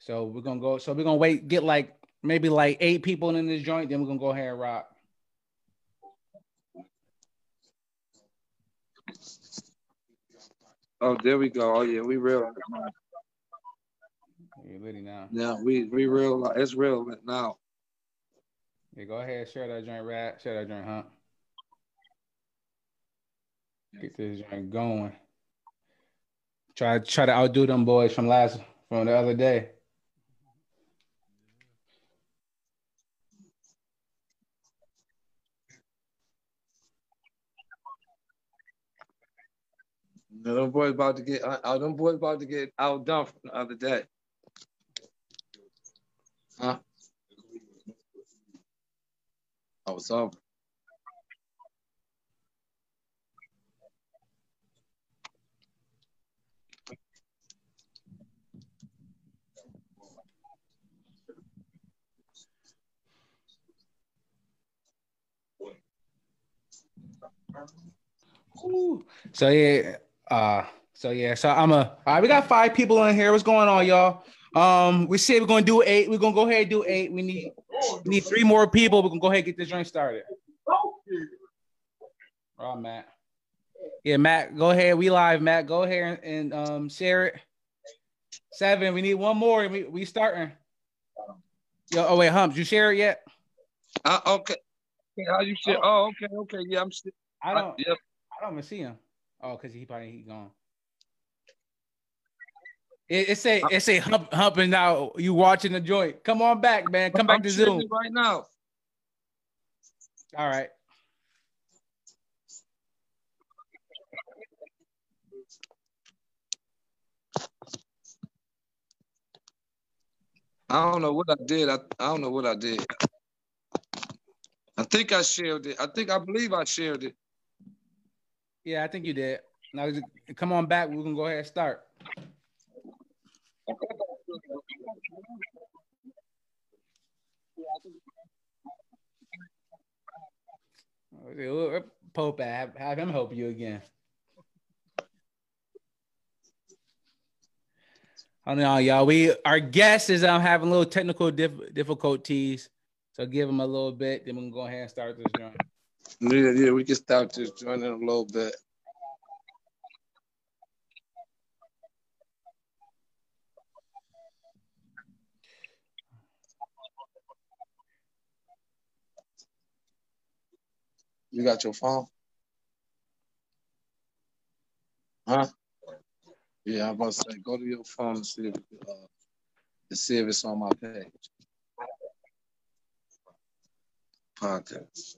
So we're gonna go. So we're gonna wait, get like maybe like eight people in this joint. Then we're gonna go ahead and rock. Oh, there we go. Oh yeah, we real. You ready now? Yeah, we we real. It's real now. Yeah, go ahead, share that joint, rat. Share that joint, huh? Get this joint going. Try try to outdo them boys from last from the other day. No, them boys about to get. Uh, them boys about to get outdone from the other day. Huh? I was over. So yeah, uh, so yeah, so I'm a all right. We got five people in here. What's going on, y'all? Um, we said we're gonna do eight. We're gonna go ahead and do eight. We need we need three more people. We're gonna go ahead and get this joint started. All right, Matt. Yeah, Matt, go ahead. We live, Matt. Go ahead and, and um share it. Seven. We need one more. We we starting. Yo, oh wait, Humps, you share it yet? Uh, okay. How you share? Oh, okay, okay. Yeah, I'm still. I don't. Yep. I don't even see him. Oh, because he probably he gone. It, it say it say hump, humping now. You watching the joint? Come on back, man. Come back to Zoom. right now. All right. I don't know what I did. I, I don't know what I did. I think I shared it. I think I believe I shared it. Yeah, I think you did. Now come on back. We can go ahead and start. Pope, have, have him help you again. I know, y'all. We our guest is um having a little technical dif- difficulties, so give him a little bit. Then we can go ahead and start this joint. Yeah, yeah, we can start just joining a little bit. You got your phone? Huh? Yeah, I'm about to say, go to your phone and see if, uh, see if it's on my page. Podcast.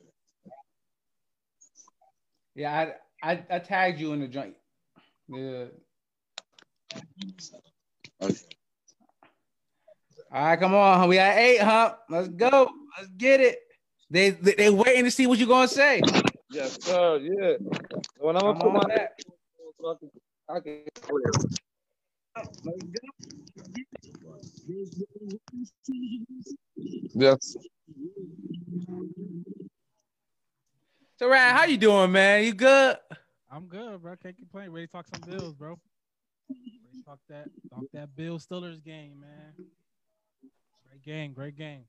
Yeah, I, I I tagged you in the joint. Yeah. Okay. All right, come on. We got eight, huh? Let's go. Let's get it. They they, they waiting to see what you're gonna say. Yes, sir. Yeah. When I'm put on my back. I can, yes. So, how you doing, man? You good? I'm good, bro. Can't complain. Ready to talk some Bills, bro. Ready to talk that talk that Bill Stillers game, man. Great game, great game.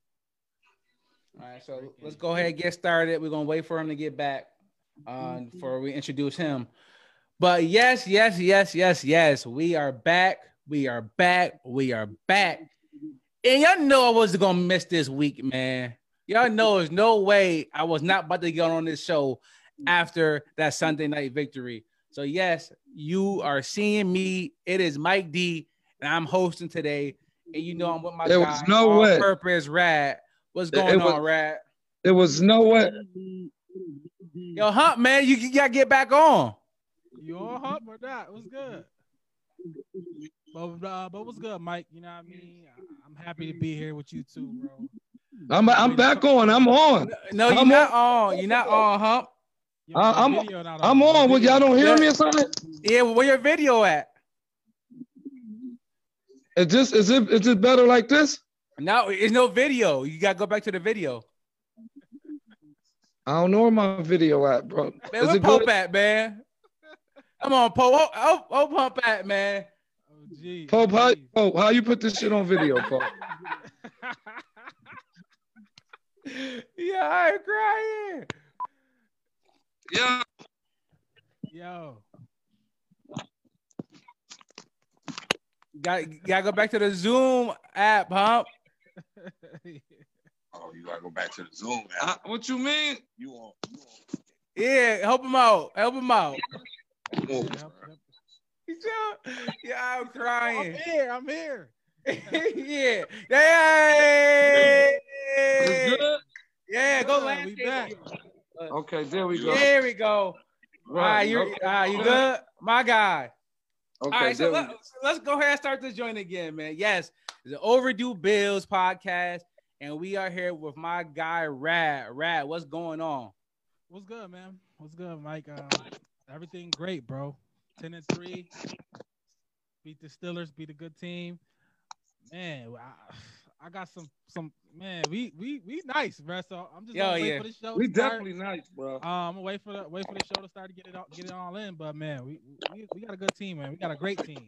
All right, so let's go ahead and get started. We're gonna wait for him to get back uh, before we introduce him. But yes, yes, yes, yes, yes, we are back. We are back. We are back. And y'all know I wasn't gonna miss this week, man. Y'all know there's no way I was not about to get on this show after that Sunday night victory. So yes, you are seeing me. It is Mike D, and I'm hosting today. And you know I'm with my There guy, was no all way. purpose Rad. What's going it was- on, Rad? There was no way. Yo, Hump, man, you, you gotta get back on. You on hump or not? What's good? But uh, but what's good, Mike? You know what I mean? I'm happy to be here with you too, bro. I'm I'm back on. I'm on. No, you're I'm not on. You're not on, Hump. Yo, I- my I'm- video I'm on. Well, y'all don't hear me or something? Yeah, where your video at? Is this is it is it better like this? No, it's no video. You gotta go back to the video. I don't know where my video at, bro. Man, Is where it Pope good? at, man? Come on, Pope. Oh, oh, oh, Pump at, man. Oh Gee, Pope, how. Pope, how you put this shit on video, Pope? yeah, I'm crying. Yeah. Yo, Got gotta go back to the Zoom app, huh? Oh, you gotta go back to the Zoom. Uh, what you mean? You on? You Yeah, help him out. Help him out. on? you on- Yep, yep. Yeah, I'm crying. I'm crying. here. I'm here. yeah. Hey! Yeah, go Yeah, land. we back. Okay, there we go. There we go. All right, you okay. all right, you good? My guy. Okay, All right, so let, so let's go ahead and start this joint again, man. Yes, the overdue Bills podcast, and we are here with my guy Rad. Rad, what's going on? What's good, man? What's good, Mike? Um, everything great, bro. Ten and three. Beat the Steelers. Beat a good team. Man, I, I got some some man. We we we nice, bro. So I'm just Yo, gonna wait yeah. for the show. We to start. definitely nice, bro. Um, I'm gonna wait for the wait for the show to start to get it all get it all in. But man, we we, we got a good team, man. We got a great team.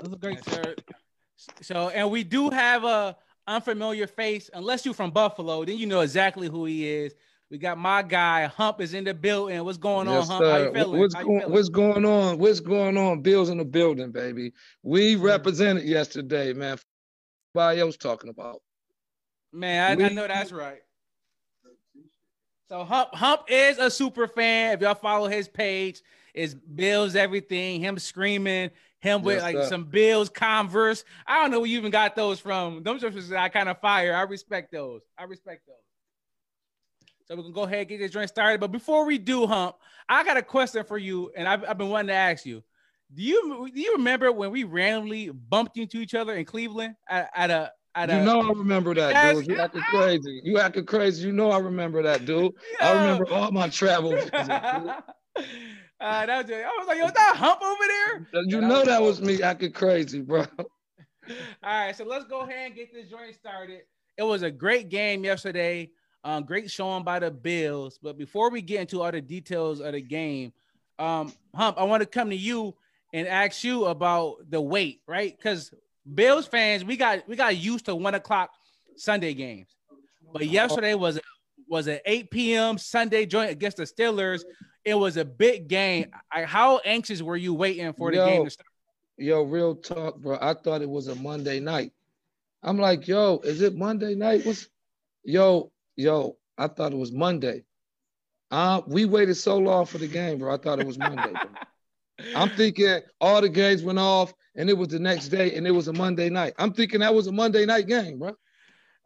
This is a great Yes, team. sir. So, and we do have a unfamiliar face. Unless you're from Buffalo, then you know exactly who he is. We got my guy Hump is in the building. What's going Yes, on, Hump? How you feeling? What's How you going feeling? What's going on? What's going on? Bills in the building, baby. We Sir. represented yesterday, man. Everybody else talking about. Man, I, I know that's right. So Hump Hump is a super fan. If y'all follow his page, it's Bills everything. Him screaming, him with Yes, like sir. some Bills Converse. I don't know where you even got those from. Those are I kind of fire. I respect those. I respect those. So we can go ahead and get this joint started. But before we do, Hump, I got a question for you, and I've, I've been wanting to ask you. Do you do you remember when we randomly bumped into each other in Cleveland at, at a at You a know I remember that, dude. You acting crazy. You acting crazy. You know I remember that, dude. I remember all my travel. visits, uh, that was, I was like, yo, is that Hump over there? You know that was me acting crazy, bro. All right, so let's go ahead and get this joint started. It was a great game yesterday. Um, great showing by the Bills. But before we get into all the details of the game, um, Hump, I want to come to you and ask you about the wait, right? Because Bills fans, we got we got used to one o'clock Sunday games, but yesterday was was an 8 p.m. Sunday joint against the Steelers. It was a big game. I, how anxious were you waiting for the Yo. game to start? Yo, real talk, bro. I thought it was a Monday night. I'm like, yo, is it Monday night? What's yo, yo, I thought it was Monday. Uh, we waited so long for the game, bro. I thought it was Monday. I'm thinking all the games went off and it was the next day and it was a Monday night. I'm thinking that was a Monday night game, bro.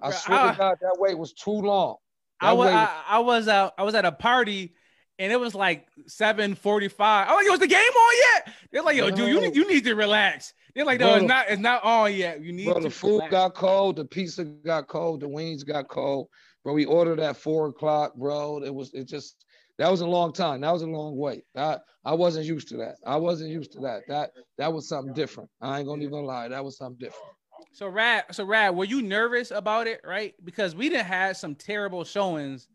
I Bro, swear I- to God, that wait was too long. I was was- I, I was uh, I was at a party and it was like 7:45. I'm like, yo, is the game on yet? They're like, yo, dude, you need, you need to relax. They're like, no, it's not it's not on yet. You need Bro, to the food relax. got cold, the pizza got cold, the wings got cold. Bro, we ordered at four o'clock, bro. It was it just that was a long time. That was a long wait. That I wasn't used to that. I wasn't used to that. That that was something different. I ain't gonna even lie. That was something different. So Rad, so Rad, were you nervous about it, right? Because we didn't have some terrible showings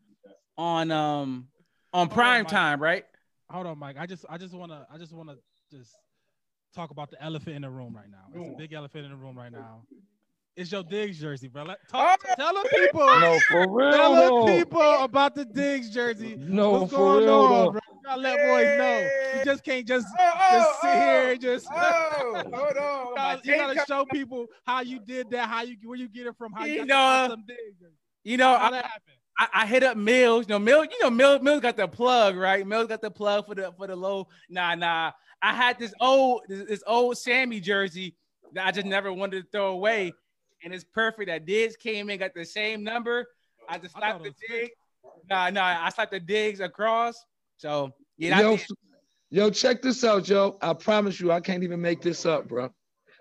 on um on prime my- time, right? Hold on, Mike. I just I just wanna I just wanna just talk about the elephant in the room right now. It's a big elephant in the room right now. It's your Diggs jersey, bro. Let, talk, Oh! tell the people. No, for real. Tell the people about the Diggs jersey. No, What's for going real. on, bro? You gotta let boys know. You just can't just Oh, oh just sit oh. here and just. oh, hold on. You gotta, you gotta show people how you did that, how you where you get it from, how you, You got know, the custom Diggs jersey. You know, How I, that happened? I, I hit up Mills. You know, Mills, you know, Mills, Mills got the plug, right? Mills got the plug for the for the low. Nah, nah. I had this old this, this old Sammy jersey that I just never wanted to throw away. And it's perfect that Diggs came in, got the same number. I just I slapped thought the it was dig. Nah, nah, I slapped the Diggs across. So yeah, Yo, yo, check this out, Joe. I promise you, I can't even make this up, bro.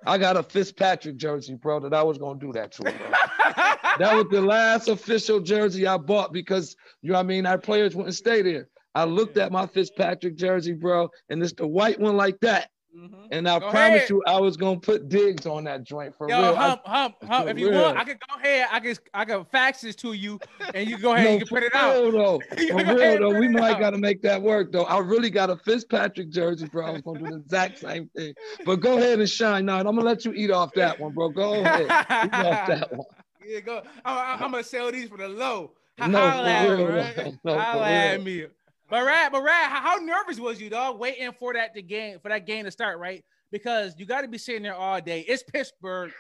I got a Fitzpatrick jersey, bro, that I was gonna do that to, bro. that was the last official jersey I bought because you know what I mean our players wouldn't stay there. I looked at my Fitzpatrick jersey, bro, and it's the white one like that. Mhm. And I Go promise ahead. you, I was gonna put Diggs on that joint for Yo, real. I- hump, hump, hump. If you real. want, I can go ahead. I can, I can fax this to you, and you go ahead. no, and you can put it out. real though. For real though, we might out. gotta make that work though. I really got a Fitzpatrick jersey, bro. I was gonna do the exact same thing. But go ahead and shine. Now, I'm gonna let you eat off that one, bro. Go ahead. Eat off that one. Yeah, go. I'm, I'm gonna sell these for the low. Ho- No, holla at for me, real. right? though. No, for Holla at real. me. But Rad, but Rad, how, how nervous was you, dog, waiting for that to game for that game to start, right? Because you got to be sitting there all day. It's Pittsburgh.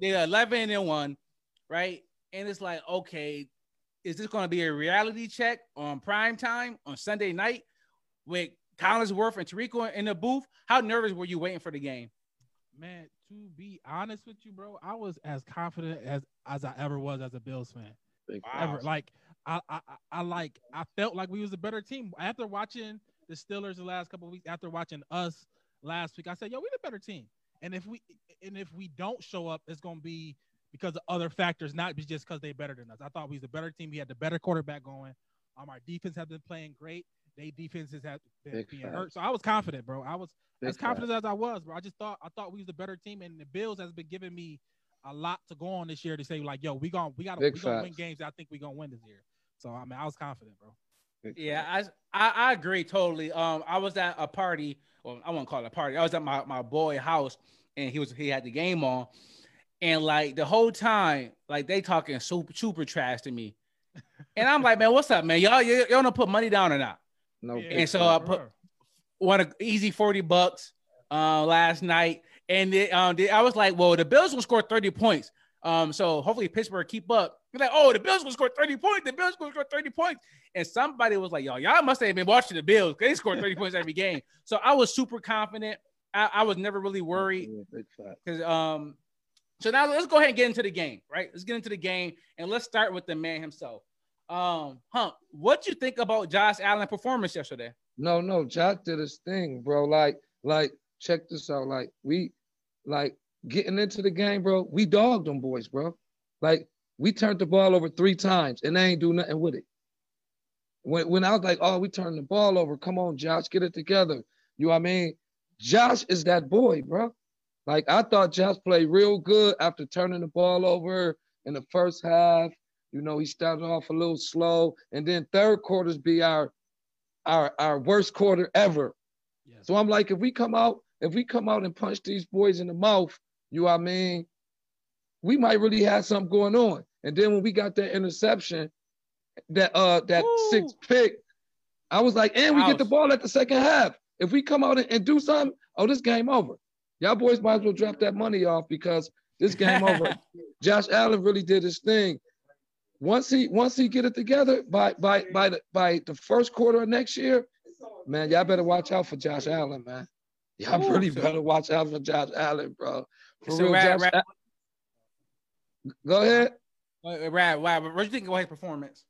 They're 11 and one, right? And it's like, okay, is this going to be a reality check on prime time on Sunday night with Collinsworth and Tirico in the booth? How nervous were you waiting for the game? Man, to be honest with you, bro, I was as confident as as I ever was as a Bills fan. Big Ever. Like I, I I- like I felt like we was a better team after watching the Steelers the last couple of weeks. After watching us last week, I said, "Yo, we the better team." And if we and if we don't show up, it's gonna be because of other factors, not just because they're better than us. I thought we was the better team. We had the better quarterback going. Um, our defense have been playing great. They defenses have been Big being hurt. So I was confident, bro. I was Big as confident as I was, bro. I just thought I thought we was the better team, and the Bills has been giving me a lot to go on this year to say like, yo, we gonna we got Big we gonna win games. I think we gonna win this year. So I mean, I was confident, bro. Yeah, I, I I agree totally. Um, I was at a party. Well, I won't call it a party. I was at my my boy house, and he was he had the game on, and like the whole time, like they talking super super trash to me, and I'm like, man, what's up, man? Y'all y'all y'all don't put money down or not? No, Yeah, And so facts. I put one a easy forty bucks uh last night, and they, um they, I was like, well, the Bills will score thirty points. Um, so hopefully Pittsburgh keep up. You're like, oh, the Bills will score 30 points. The Bills will score 30 points. And somebody was like, yo, y'all must have been watching the Bills because they score 30 points every game. So I was super confident. I, I was never really worried Yeah, big facts. because um. So now let's go ahead and get into the game, right? Let's get into the game and let's start with the man himself. Um, Hump, what you think about Josh Allen performance yesterday? No, no, Josh did his thing, bro. Like, like, check this out. Like, we, like, getting into the game, bro. We dogged them boys, bro. Like, we turned the ball over three times and they ain't do nothing with it. When, when I was like, oh, we turned the ball over. Come on, Josh, get it together. You know what I mean? Josh is that boy, bro. Like, I thought Josh played real good after turning the ball over in the first half. You know, he started off a little slow, and then third quarters be our our our worst quarter ever. Yes. So I'm like, if we come out, if we come out and punch these boys in the mouth, you know what I mean, we might really have something going on. And then when we got that interception, that uh that Woo. sixth pick, I was like, and we get the ball at the second half. If we come out and, and do something, oh, this game over. Y'all boys might as well drop that money off because this game over. Josh Allen really did his thing. Once he once he get it together by by by the by the first quarter of next year, man, y'all better watch out for Josh Allen, man. Y'all Ooh, really so- better watch out for Josh Allen, bro. For So, real, Rad- Josh Rad- Al- Go ahead. Wait, Rad, Rad, what do you think about his performance?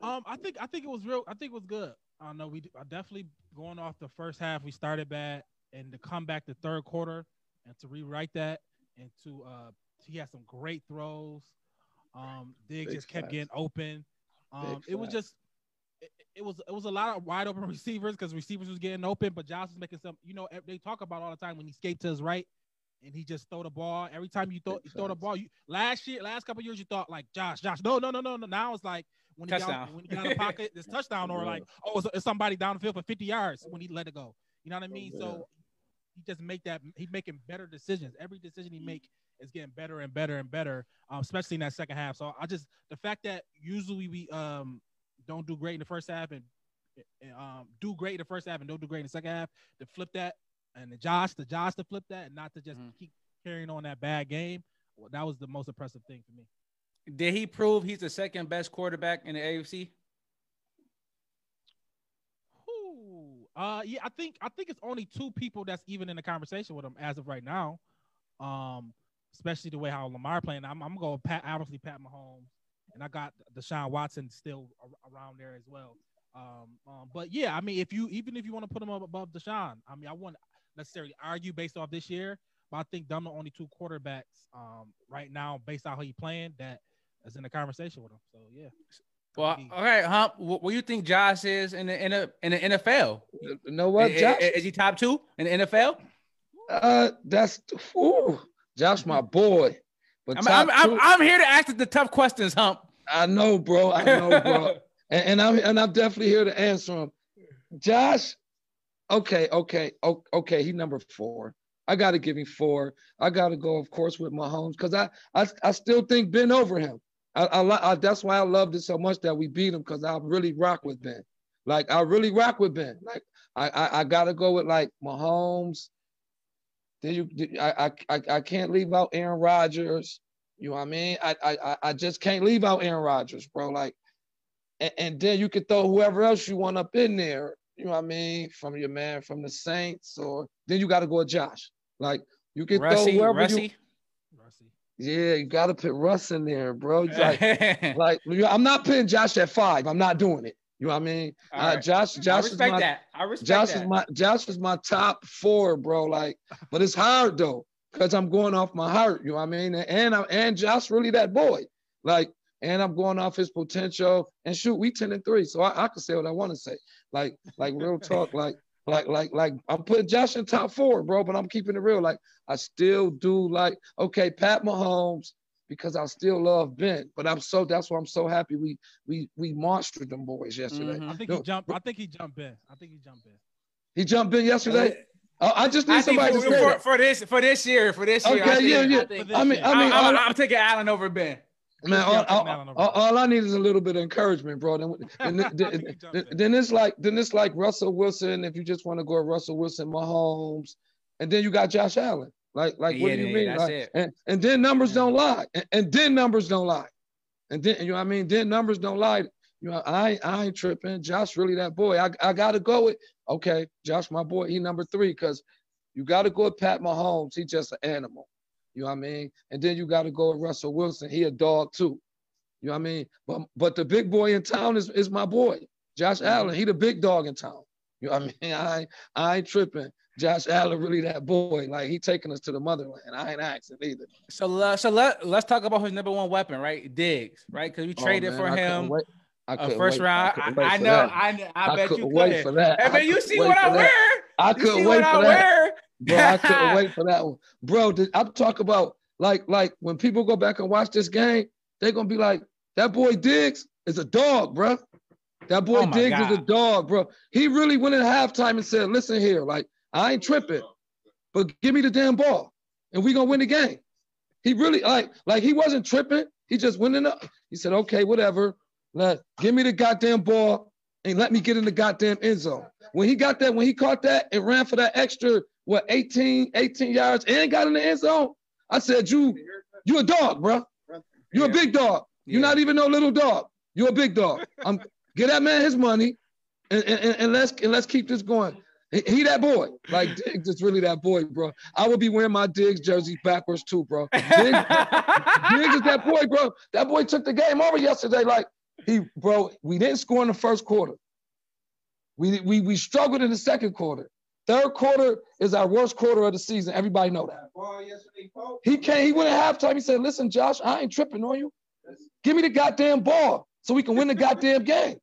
Um, I think I think it was real. I think it was good. I don't know. We I definitely going off the first half. We started bad, and to come back the third quarter and to rewrite that, and to uh, he had some great throws. Um, Diggs Big just kept facts. getting open. Um, Big it was facts. just. It, it was it was a lot of wide open receivers because receivers was getting open, but Josh was making some. You know, they talk about all the time when he skate to his right, and he just throw the ball. Every time you throw you throw the ball, you last year, last couple years, you thought like Josh, Josh, no, no, no, no, no. Now it's like when he Touchdown. got when he got in the pocket, this touchdown, or like oh, it's, it's somebody down the field for 50 yards when he let it go. You know what I mean? yeah. So he just make that he's making better decisions. Every decision he make is getting better and better and better, um, especially in that second half. So I just the fact that usually we um don't do great in the first half and, and um do great in the first half and don't do great in the second half to flip that and the Josh the Josh to flip that and not to just Mhm. keep carrying on that bad game. Well, that was the most impressive thing for me. Did he prove he's the second best quarterback in the AFC? Ooh, uh, yeah, I think I think it's only two people that's even in the conversation with him as of right now. Um, especially the way how Lamar playing. I'm, I'm gonna go Pat, obviously Pat Mahomes, and I got Deshaun Watson still ar- around there as well. Um, um, but yeah, I mean, if you even if you want to put him up above Deshaun, I mean, I wouldn't necessarily argue based off this year, but I think them the only two quarterbacks um right now based on how he playing that is in the conversation with him. So yeah, Well, all right, Hump. What, what do you think Josh is in the in the, in the NFL? You know what, Is, Josh? is he top two in the NFL? Uh, that's ooh, Josh, my boy. But I'm, I'm, I'm, I'm here to ask the tough questions, Hump. I know, bro. I know, bro. and, and I'm and I'm definitely here to answer him. Josh, okay, okay, okay. He number four. I got to give him four. I got to go, of course, with Mahomes because I, I I still think Ben over him. I, I, I that's why I loved it so much that we beat him because I really rock with Ben. Like I really rock with Ben. Like I I, I got to go with like Mahomes. Then you I, I I I can't leave out Aaron Rodgers. You know what I mean? I I I- I just can't leave out Aaron Rodgers, bro. Like, and, and then you could throw whoever else you want up in there. You know what I mean? From your man from the Saints, or then you got to go with Josh. Like you can throw Rusty, whoever you. Rusty. Rusty. Yeah, you got to put Russ in there, bro. Like, like I'm not putting Josh at five. I'm not doing it. You know what I mean? Uh, right. Josh, I Josh is respect my that. I respect Josh that. is my Josh is my top four, bro. Like, but it's hard though, because I'm going off my heart. You know what I mean? And I'm and Josh really that boy. Like, and I'm going off his potential. And shoot, we 10 and 3. So I, I can say what I want to say. Like, like real talk, like, like, like, like I'm putting Josh in top four, bro, but I'm keeping it real. Like, I still do like, okay, Pat Mahomes, because I still love Ben. But I'm so that's why I'm so happy we we we monstered them boys yesterday. Mhm. I think No, he jumped. I think he jumped in. I think he jumped in. He jumped in yesterday. Uh, I just need I think somebody for, to say for, for this for this year for this year. I Okay, think, yeah, yeah. I, think, I mean, I mean, I, all, am taking Allen over Ben. Man, all, Yeah, I'm all, taking Allen over all, all I need is a little bit of encouragement, bro. Then, then, then, think he jumped then, then it's like then it's like Russell Wilson. If you just want to go Russell Wilson, Mahomes, and then you got Josh Allen. Like, like what Yeah, do you yeah, mean? that's Like, it. And, and then numbers don't lie. And, and then numbers don't lie. And then you know what I mean? Then numbers don't lie. You know, I ain't- I ain't tripping. Josh really that boy. I, I gotta go with okay, Josh, my boy, he number three, because you gotta go with Pat Mahomes. He just an animal. You know what I mean? And then you gotta go with Russell Wilson. He a dog too. You know what I mean? But but the big boy in town is, is my boy, Josh Allen. He the big dog in town. You know what I mean? I I ain't tripping. Josh Allen really that boy. Like he taking us to the motherland. I ain't asking either. So uh, so let let's talk about his number one weapon, right? Diggs, right? Because we Oh, traded man, for I him wait. I a first wait. round. I, I know, that. I I, bet couldn't you wait couldn't. for that. Hey, I man, you see what I wear? I couldn't wait for that. Bro, I couldn't wait for that one. Bro, did, I'm talking about like like when people go back and watch this game, they're gonna be like, that boy Diggs is a dog, bro. That boy Oh Diggs is a dog, bro. He really went at halftime and said, listen here, like, I ain't tripping, but give me the damn ball. And we gonna win the game. He really like like he wasn't tripping. He just went in up. He said, okay, whatever. Let give me the goddamn ball and let me get in the goddamn end zone. When he got that, when he caught that and ran for that extra, what, 18, 18 yards and got in the end zone, I said, you, you a dog, bro. You a big dog. You're not even no little dog. You're a big dog. I'm get that man his money and, and, and- and let's and let's keep this going. He, he that boy. Like Diggs is really that boy, bro. I would be wearing my Diggs jersey backwards too, bro. Diggs, Diggs is that boy, bro. That boy took the game over yesterday. Like he, bro, we didn't score in the first quarter. We we we struggled in the second quarter. Third quarter is our worst quarter of the season. Everybody know that. He came, he went at halftime. He said, listen, Josh, I ain't tripping on you. Give me the goddamn ball so we can win the goddamn game.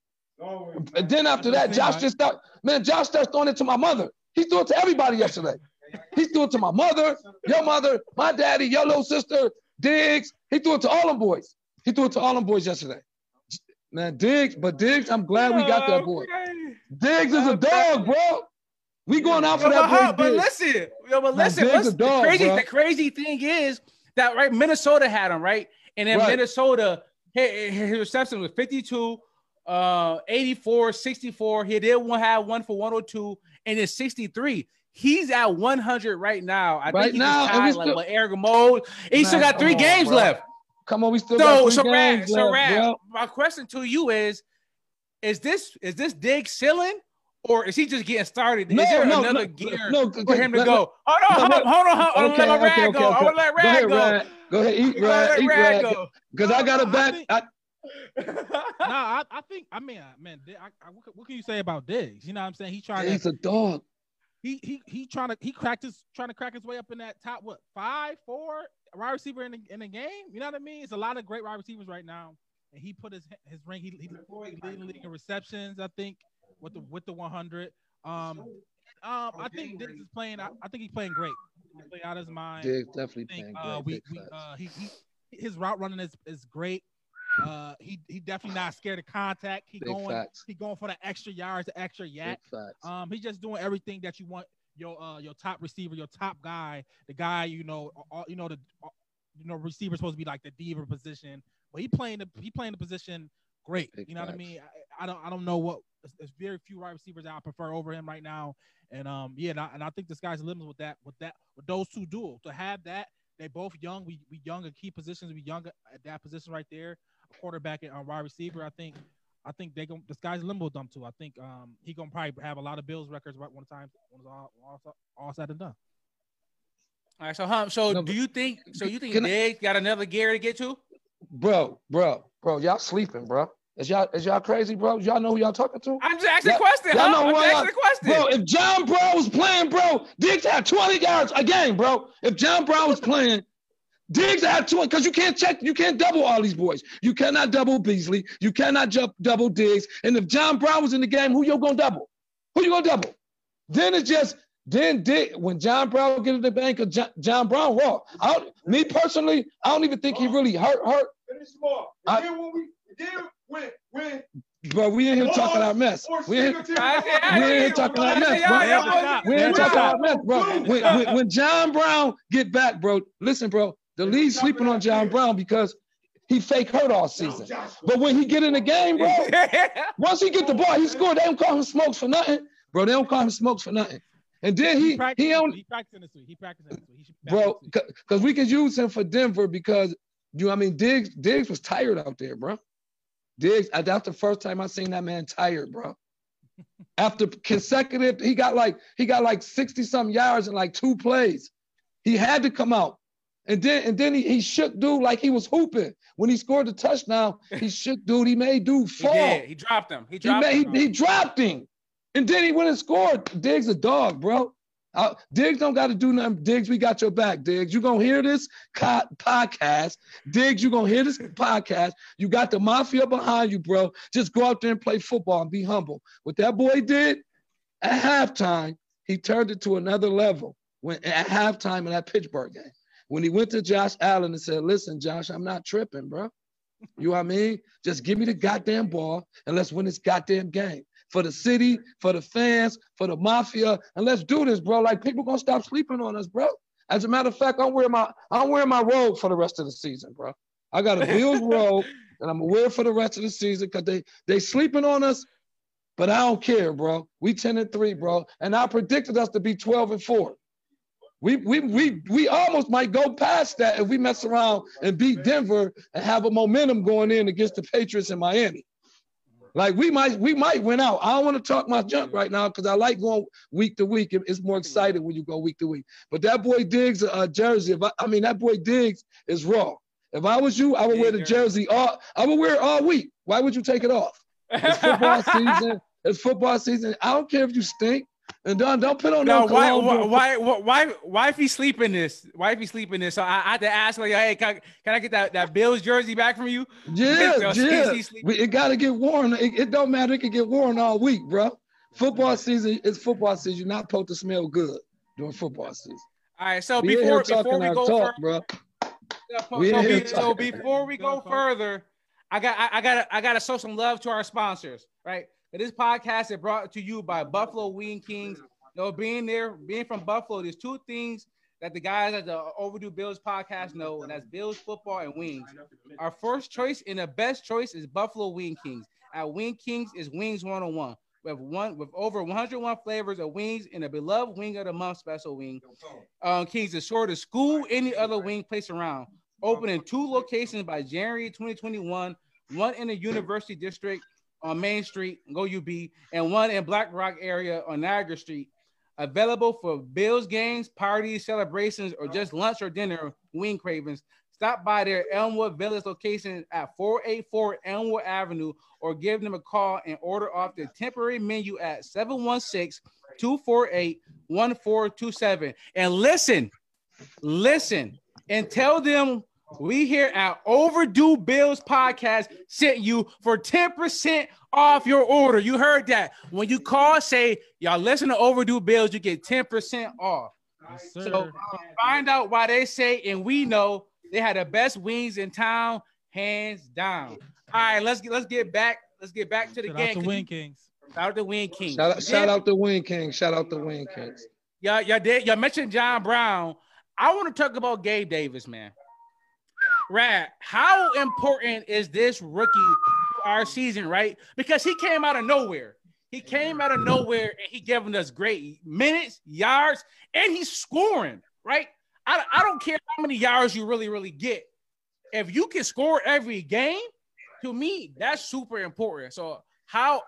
And then after that, Josh just start, man, Josh starts throwing it to my mother. He threw it to everybody yesterday. He threw it to my mother, your mother, my daddy, your little sister, Diggs. He threw it to all them boys. He threw it to all them boys yesterday. Man, Diggs, but Diggs, I'm glad we got that boy. Diggs is a dog, bro. We going out for Yo, but, that boy but listen, yo, but Man, listen. What's dog, the crazy, bro. the crazy thing is that right, Minnesota had him right, and then Right. Minnesota, his, his reception was 52, uh, 84, 64. He did one have one for 102, and then 63. He's at 100 right now. I Right think he's now, and we like still- with Eric Mode. He still got three on, games bro. left. Come on, we still So, got three so Rad, games so Rad, my question to you is: Is this is this dig ceiling, or is he just getting started? No, is there no, another no, gear no, for him to let- go? Hold on, no, hold on, hold on, hold on. I want to let my Okay, rag okay, go. okay, I want to let Go ahead, rag go. Rad. Go ahead, eat I Rad, let eat rag Rad. go. Because No, I got a a I back. think- I, nah, I, I think I mean, man, I, I, what, can- you say about Diggs? You know what I'm saying? He trying he's to a dog. he he he trying to he cracked his trying to crack his way up in that top what five four wide receiver in the in the game. You know what I mean? It's a lot of great wide receivers right now and he put his his ring. He he, he leading league in receptions. I think with the with the 100. Um, um, I think Diggs is playing. I, I think he's playing great. He's playing out of his mind. Diggs definitely think, playing uh, great. we, we uh, he, he his route running is, is great. Uh, he he definitely not scared of contact. He Big going facts. he going for the extra yards, the extra YAC. Um, he's just doing everything that you want your uh your top receiver, your top guy, the guy you know, all, you know the uh, you know receiver supposed to be like the diva position, but he playing the he playing the position great. Big you know what I facts. mean? I, I don't I don't know what there's very few wide receivers I prefer over him right now, and um yeah, and I, and I think the sky's the limit with that with that with those two duels to have that. They both young. We we young at key positions. We young at that position right there. A quarterback and a wide receiver. I think I think they going the sky's the limit with them too. I think um he gonna probably have a lot of Bills records right one time when it's all all, all said and done. All right, so hum, so No, do you think so you think Can I- got another gear to get to? Bro, bro, bro, y'all sleeping, bro. Is y'all is y'all crazy, bro? Y'all know who y'all talking to? I'm just asking a question. y'all Huh? know I'm what just I- asking a question. Bro, if John Brown was playing, bro, Diggs had 20 yards a game, bro. If John Brown was playing, Diggs had 20, because you can't check, you can't double all these boys. You cannot double Beasley. You cannot jump double Diggs. And if John Brown was in the game, who you gonna double? Who you gonna double? Then it's just then Dick when John Brown get in the bank of John, John Brown walk. I don't, me personally, I don't even think he really hurt hurt. Finish. I- And then when when when But we in here talking our mess. We in, Singletary- I said- I we ain't said- talking I about mess, bro. y'all Yeah, boys- We ain't Yeah. talking about mess, bro. When, when, when John Brown get back, bro, listen, bro, the league sleeping on John Brown because he fake hurt all season. But when he get in the game, bro, once he get the ball, he scored. They don't call him smokes for nothing, bro. They don't call him smokes for nothing. And then he practiced, he don't, he practicing this week. He practicing this week. He bro, practice this week. because we could use him for Denver because you, know I mean, Diggs, Diggs was tired out there, bro. Diggs, uh, that's the first time I seen that man tired, bro. After consecutive, he got like he got like 60 some yards in like two plays. He had to come out. And then and then he, he shook dude like he was hooping. When he scored the touchdown, he shook dude. He made dude He fall. did. He dropped him. He He, dropped made, him. he, he dropped him. And then he went and scored. Diggs a dog, bro. Uh, Diggs don't got to do nothing. Diggs, we got your back. Diggs, you gonna hear this co- podcast. Diggs, you gonna hear this podcast. You got the mafia behind you, bro. Just go out there and play football and be humble. What that boy did at halftime, he turned it to another level. When at halftime in that Pittsburgh game, when he went to Josh Allen and said, "Listen, Josh, I'm not tripping, bro. You know what I mean? Just give me the goddamn ball and let's win this goddamn game." For the city, for the fans, for the mafia, and let's do this, bro. Like people gonna stop sleeping on us, bro. As a matter of fact, I'm wearing my I'm wearing my robe for the rest of the season, bro. I got a Bills robe, and I'm wear for the rest of the season because they they sleeping on us, but I don't care, bro. We 10 and 3, bro. And I predicted us to be 12 and 4. We we we we almost might go past that if we mess around and beat Denver and have a momentum going in against the Patriots in Miami. Like we might we might win out. I don't want to talk my junk right now because I like going week to week. It- It's more exciting when you go week to week. But that boy Diggs uh, jersey, if I, I mean that boy Diggs is raw. If I was you, I would wear the jersey all. I would wear it all week. Why would you take it off? It's football season. It's football season. I don't care if you stink. And don't don't put on No, no, why, why, why, why, why, why if he sleep in this? Why if he sleep in this? So I, I had to ask, like, hey, can I, can I get that, that Bills jersey back from you? Yeah, So yeah. he sleep- We- It got to get worn. It, it don't matter. It can get worn all week, bro. Football season is football season. You're not supposed to smell good during football season. All right, so We before before we go talk, further, bro. so, we here be- so before we go further, I got I, I gotta I gotta show some love to our sponsors, right? This podcast is brought to you by Buffalo Wing Kings. You know, being there, being from Buffalo, there's two things that the guys at the Overdue Bills podcast know, and that's Bills football and wings. Our first choice and the best choice is Buffalo Wing Kings. At Wing Kings is Wings 101. We have one with over 101 flavors of wings and a beloved wing of the month special wing. Um, Kings is sure to school any other wing place around. Open in two locations by January 2021, one in the University District on Main Street, go UB, and one in Black Rock area on Niagara Street. Available for Bills games, parties, celebrations, or just lunch or dinner wing cravings. Stop by their Elmwood Village location at 484 Elmwood Avenue or give them a call and order off their temporary menu at 716 248 1427. And listen, listen, and tell them we here at Overdue Bills Podcast sent you for 10% off your order. You heard that. When you call, say, y'all listen to Overdue Bills, you get 10% off. Yes, So sir. uh, find out why they say, and we know they had the best wings in town, hands down. All right, let's get let's get back. Let's get back to the Shout out game. to 'cause Win you- Kings. Shout out to Wing King. Shout out, shout out to Wing King. Shout out to Wing Kings. Y'all, y'all did y'all mentioned John Brown. I want to talk about Gabe Davis, man. Rad, how important is this rookie to our season, right? Because he came out of nowhere. He came out of nowhere and he giving us great minutes, yards, and he's scoring, right? I, I don't care how many yards you really, really get. If you can score every game, to me, that's super important. So how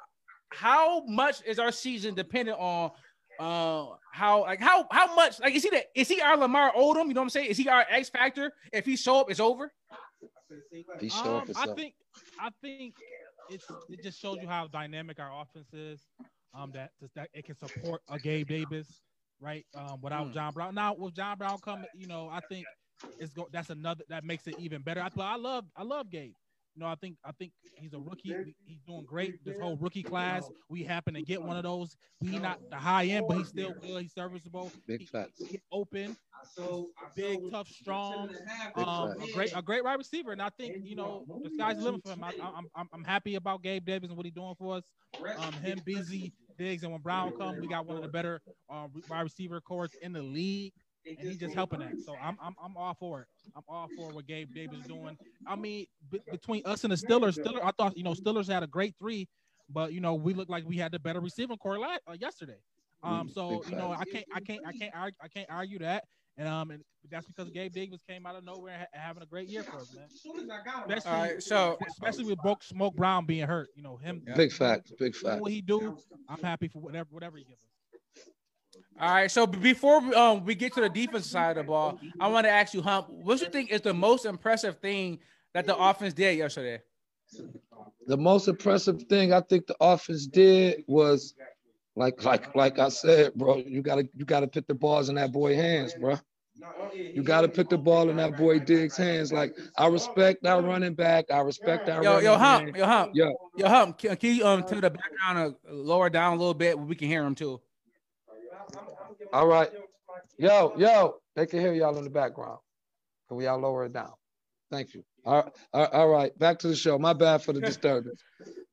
how much is our season dependent on uh how like how how much like is he the is he our Lamar Odom? You know what I'm saying? Is he our X factor? If he show up, it's over. He show up Um, I himself. think I think it's it just shows you how dynamic our offense is. Um, that that it can support a Gabe Davis, right? Um, without Mm. John Brown. Now with John Brown coming, you know, I think it's go that's another that makes it even better. I, but I love I love Gabe. You know, I think I think he's a rookie. He's doing great. This whole rookie class, we happen to get one of those. He not the high end, but he's still good. He's serviceable. Big He- facts. he open, big, tough, strong. Um, a great, a great wide receiver, and I think you know the sky's the limit for him. I, I'm, I'm, I'm happy about Gabe Davis and what he's doing for us. Um, him, busy, Diggs, and when Brown come, we got one of the better uh, wide receiver cores in the league, and he's just helping that. So I'm, I'm, I'm all for it. I'm all for what Gabe Davis is doing. I mean, be- between us and the Steelers, Steelers, I thought you know Steelers had a great three, but you know we looked like we had the better receiving corps la- uh, yesterday. Um, so you know, I can't, I can't, I can't, argue, I can't argue that. And um, and that's because Gabe Davis came out of nowhere and ha- having a great year for us, man. Especially, All right, so especially with Broke Smoke Brown being hurt, you know him. Big facts. Big doing facts. What he do, I'm happy for whatever, whatever he gives us. All right, so before um, we get to the defensive side of the ball, I want to ask you, Hump, what do you think is the most impressive thing that the offense did yesterday? The most impressive thing I think the offense did was like like like I said, bro, you gotta you gotta put the balls in that boy hands, bro. You gotta put the ball in that boy Diggs' hands. Like I respect our running back. I respect our Yo, yo, Hump, back. yo, Hump, Yo, yo, Hump. Can, can you um turn the background uh, lower down a little bit? We can hear him too. All right. Yo, yo, they can hear y'all in the background. Can we all lower it down? Thank you. All right, all right. Back to the show. My bad for the disturbance.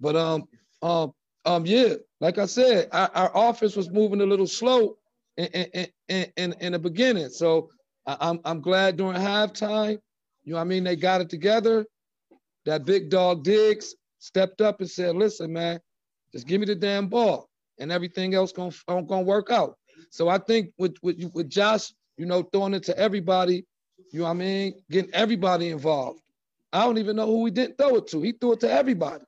But um, um, um, yeah, like I said, our, our offense was moving a little slow in in in, in, in the beginning. So I, I'm I'm glad during halftime, you know what I mean, they got it together. That big dog Diggs stepped up and said, listen, man, just give me the damn ball and everything else gonna, gonna work out. So I think with, with, with Josh, you know, throwing it to everybody, you know what I mean, getting everybody involved. I don't even know who he didn't throw it to. He threw it to everybody.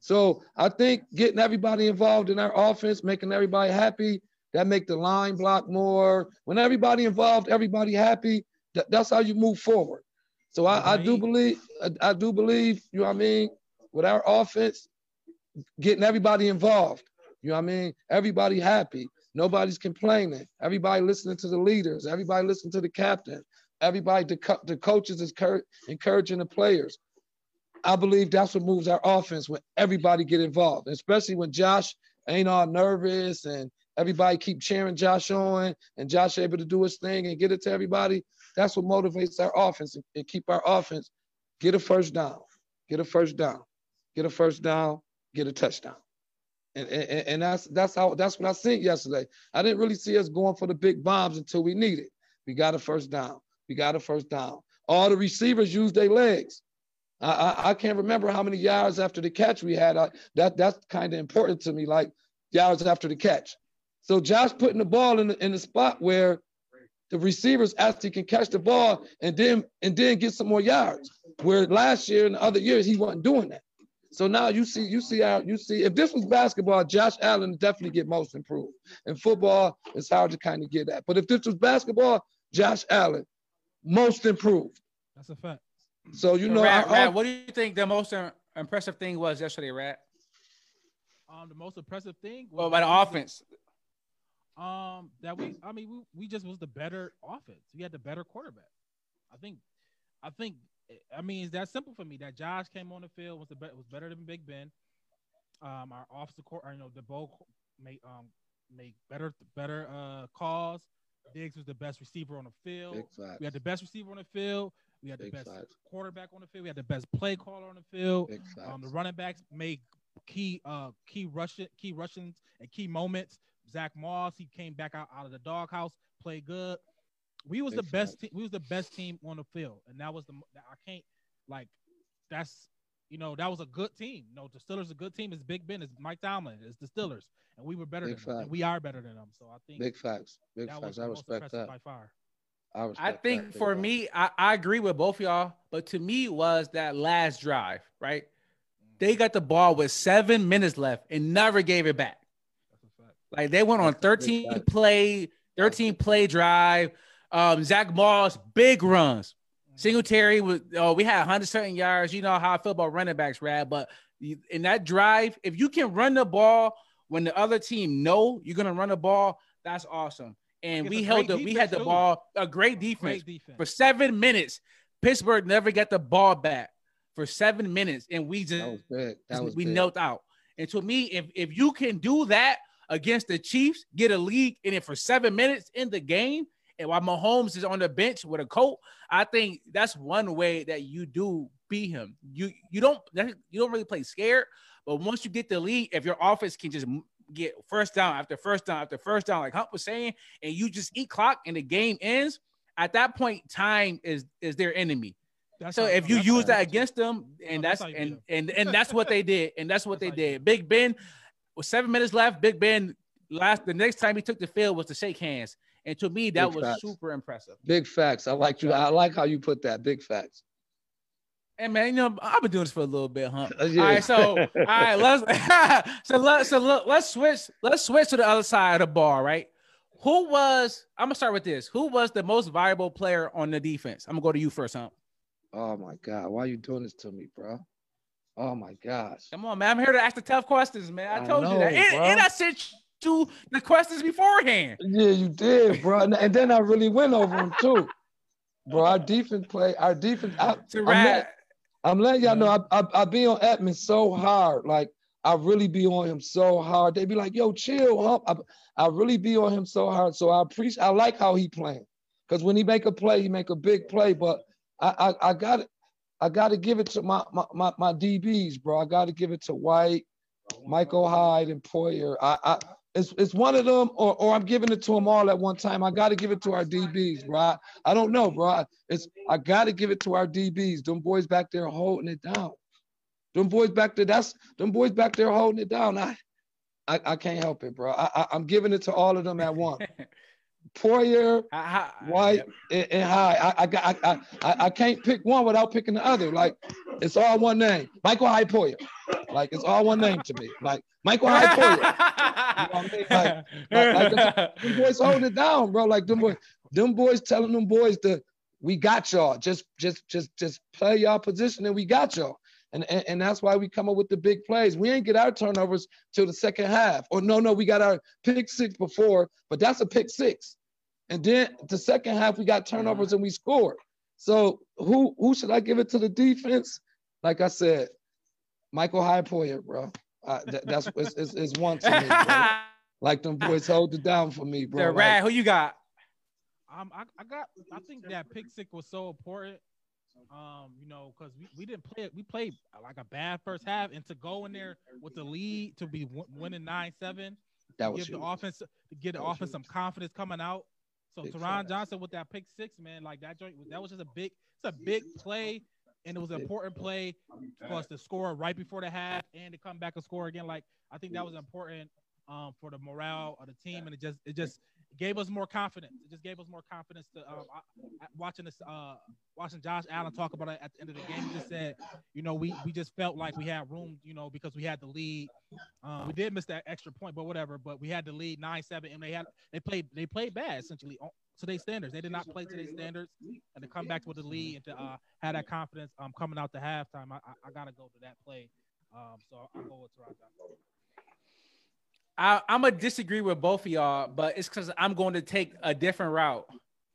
So I think getting everybody involved in our offense, making everybody happy, that make the line block more. When everybody involved, everybody happy, that, that's how you move forward. So I, I do believe, I, I do believe, you know what I mean, with our offense, getting everybody involved. You know what I mean? Everybody happy. Nobody's complaining. Everybody listening to the leaders. Everybody listening to the captain. Everybody, the, co- the coaches is cur- encouraging the players. I believe that's what moves our offense when everybody get involved, especially when Josh ain't all nervous and everybody keep cheering Josh on and Josh able to do his thing and get it to everybody. That's what motivates our offense and, and keep our offense get a first down, get a first down, get a first down, get a touchdown. And, and, and that's that's how that's what I seen yesterday. I didn't really see us going for the big bombs until we needed. We got a first down. We got a first down. All the receivers used their legs. I, I, I can't remember how many yards after the catch we had. I, that that's kind of important to me, like yards after the catch. So Josh putting the ball in the, in the spot where the receivers actually can catch the ball and then and then get some more yards. Where last year and the other years he wasn't doing that. So now you see, you see how you see if this was basketball, Josh Allen would definitely get most improved. In football, it's hard to kind of get that. But if this was basketball, Josh Allen, most improved. That's a fact. So you So, know, Rat, our Rat, what do you think the most uh, impressive thing was yesterday, Rat? Um, the most impressive thing. was Well, by the offense. Um, that we, I mean, we, we just was the better offense. We had the better quarterback. I think, I think I mean it's that simple for me. That Josh came on the field was the be- was better than Big Ben. Um, our officer court, you know, Daboll made um make better better uh calls. Diggs was the best receiver on the field. We had the best receiver on the field. We had the best facts. quarterback on the field. We had the best play caller on the field. Um, the running backs made key uh key rushing key rushings and key moments. Zach Moss, he came back out, out of the doghouse, played good. We was Big the best facts. team. We was the best team on the field, and that was the I can't like that's you know that was a good team. You know the Steelers a good team. It's Big Ben, it's Mike Tomlin, it's the Steelers, and we were better Big than them. We are better than them. So I think Big facts. Big that facts. was the I most respect that. by far. I respect I think that. For facts. me, I, I agree with both y'all, but to me was that last drive, right? They got the ball with seven minutes left and never gave it back. That's a fact. Like they went on That's a big 13 play, 13 play drive. Um, Zach Moss, big runs. Singletary was oh, we had 100 certain yards. You know how I feel about running backs, Rad. But in that drive, if you can run the ball when the other team know you're gonna run the ball, that's awesome. And It's we held great the we had the too. ball, a great defense Great defense. for seven minutes. Pittsburgh never got the ball back for seven minutes, and we just That was. That was we big. knelt out. And to me, if if you can do that against the Chiefs, get a lead in it for seven minutes in the game, and while Mahomes is on the bench with a coat, I think that's one way that you do beat him. You you don't you don't really play scared, but once you get the lead, if your offense can just get first down after first down after first down, like Hunt was saying, and you just eat clock and the game ends, at that point, time is is their enemy. That's So how- if you use that against them, and No, that's and and and that's what they did, and that's what That's they did. Big Ben, with seven minutes left, Big Ben last the next time he took the field was to shake hands, and to me that Big was facts. super impressive. Big facts. I like you. I like how you put that. Big facts. And man, you know I've been doing this for a little bit, huh? Uh, yeah. All right, so all right, let's so let so look, let's switch let's switch to the other side of the bar, right? Who was I'm gonna start with this? Who was the most valuable player on the defense? I'm gonna go to you first, huh? Oh my God. Why are you doing this to me, bro? Oh my gosh. Come on, man. I'm here to ask the tough questions, man. I I told you that. And, and I sent you the questions beforehand. Yeah, you did, bro. And, then I really went over him too. Bro, our defense play, our defense. I, I'm, let. Letting y'all know mm-hmm. I, I, I be on Edmund so hard. Like, I really be on him so hard. They be like, yo, chill, hump. I, I really be on him so hard. So I appreciate, I like how he playing. Because when he make a play, he make a big play. But I, I, I got I got to give it to my, my, my, my DBs, bro. I got to give it to White, Micah Hyde, and Poyer. I, I, it's, it's one of them, or, or I'm giving it to them all at one time. I got to give it to our DBs, bro. I, I don't know, bro. It's I got to give it to our DBs. Them boys back there holding it down. Them boys back there, that's them boys back there holding it down. I, I, I can't help it, bro. I, I, I'm giving it to all of them at once. I- White, and, and Hyde. I, I got I, I, I I can't pick one without picking the other. Like it's all one name. Micah Hyde Poyer. Like it's all one name to me. Like Micah Hyde Poyer. You know I mean? Like, like, them boys holding it down, bro. Like them boys, them boys telling them boys to we got y'all. Just just just just play y'all position and we got y'all. And, and and that's why we come up with the big plays. We ain't get our turnovers till the second half. Or no, no, we got our pick six before, but that's a pick six. And then the second half we got turnovers and we scored. So who who should I give it to the defense? Like I said, Micah Hyde Poyer, bro. Uh, that, that's it's, it's, it's one to me, bro. Like them boys hold it down for me, bro. the Like, who you got? Um, I, I got. I think that pick six was so important. Um, you know, because we, we didn't play it. We played like a bad first half, and to go in there with the lead to be w- winning nine seven, that was give the offense to get the That was offense some confidence coming out. So Big Taron. Johnson with that pick six, man, like that joint, that was just a big, it's a big play, and it was an important play for us to score right before the half and to come back and score again. Like I think that was important um, for the morale of the team, and it just it just gave us more confidence. It just gave us more confidence to um, I, I- watching this uh, watching Josh Allen talk about it at the end of the game. He just said, you know, we we just felt like we had room, you know, because we had the lead. Um, we did miss that extra point, but whatever. But we had the lead nine seven, and they had they played they played bad essentially on today's standards. They did not play today's standards, and to come back with the lead and to uh, have that confidence um, coming out the halftime, I, I, I gotta go to that play. Um, so I'll go with Toronto. I, I'm gonna disagree with both of y'all, but it's because I'm going to take a different route,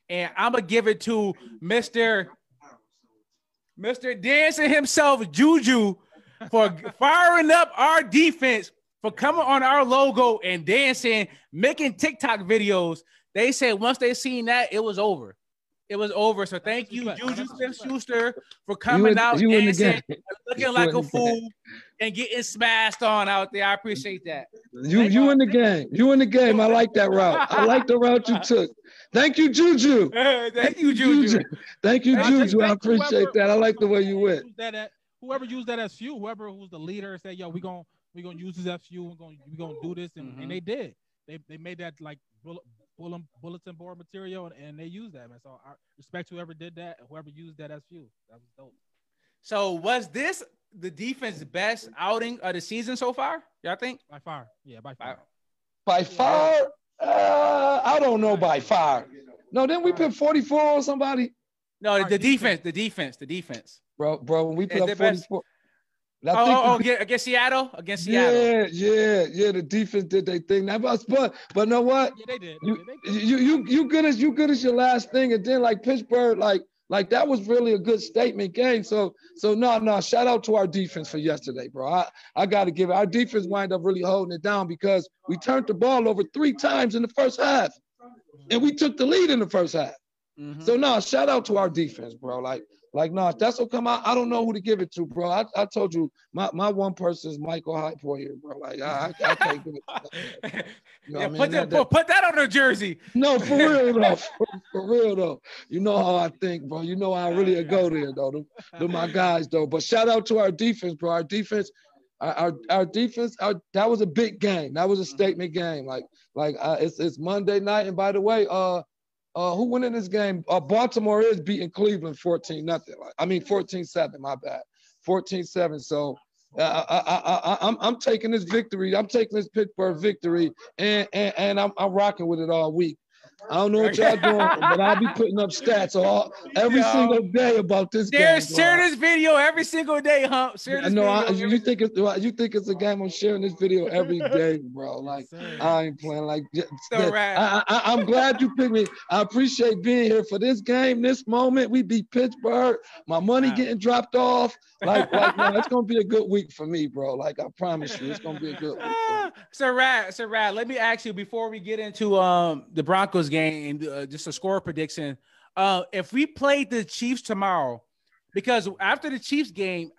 and I'm gonna give it to Mister Mr. Dancing himself, Juju, for firing up our defense, for coming on our logo and dancing, making TikTok videos. They said once they seen that, it was over. It was over. So thank you. Juju Smith Schuster, for coming in- out you in the looking You like a fool, and getting smashed on out there. I appreciate that. You you in the game. You in the game. I like that route. I like the route you took. Thank you, Juju. thank you, Juju. Thank you, I Juju. I appreciate whoever- that. I like the way you went. used That at, whoever used that as few, whoever who's the leader, said, "Yo, we're gonna we're gonna use this as few. We're gonna we gonna do this," and, and they did. They they made that like bullet, bullet, bulletin board material, and, and they use that, man. So I respect whoever did that, whoever used that as few. That was dope. So was this the defense best outing of the season so far? Y'all think? By far, yeah, by far. By far, uh, I don't know by far. No, then we put 44 on somebody. No, the defense, defense. the defense, the defense. Bro, bro, when we put Is up the best- 44. Oh, I think oh, oh, the- against, against Seattle, against Seattle. yeah, yeah, yeah. The defense did their thing. That was, but but know what? Yeah, they did. You, They did. you you you good as you good as your last thing, and then like Pittsburgh, like like that was really a good statement game. So so no no, shout out to our defense for yesterday, bro. I I got to give it. Our defense wind up really holding it down because we turned the ball over three times in the first half, and we took the lead in the first half. Mhm. So no, shout out to our defense, bro. Like like no, if that's what come out. I don't know who to give it to, bro. I, I told you my, my one person is Michael Hype here, bro. Like I I, I can't give it. You know yeah, what I mean? put, That- that, put, put that on the jersey. No, for real though. For, for real though. You know how I think, bro. You know I really go there though. Them, them my guys though. But shout out to our defense, bro. Our defense, our our, our defense, our, that was a big game. That was a statement game. Like like uh, it's it's Monday night. And by the way, uh. Uh, who won in this game? Uh, Baltimore is beating Cleveland 14 nothing. I mean 14-7, my bad. 14-7. So uh, I, I, I, I'm, I'm taking this victory. I'm taking this Pittsburgh victory, and and, and I'm, I'm rocking with it all week. I don't know what y'all doing, but I'll be putting up stats all every Yo. single day about this game. share this video every single day, Hump. Share I this know. video. I, every- you think it's you think it's a game? I'm sharing this video every day, bro. Like. I ain't playing like. So right. I, I, I'm glad you picked me. I appreciate being here for this game, this moment. We beat Pittsburgh. My money Right. getting dropped off. Like, like man, it's gonna be a good week for me, bro. Like I promise you, it's gonna be a good week. For me. So Rad, so Rad, let me ask you before we get into um the Broncos game, uh, just a score prediction. Uh, if we played the Chiefs tomorrow, because after the Chiefs game,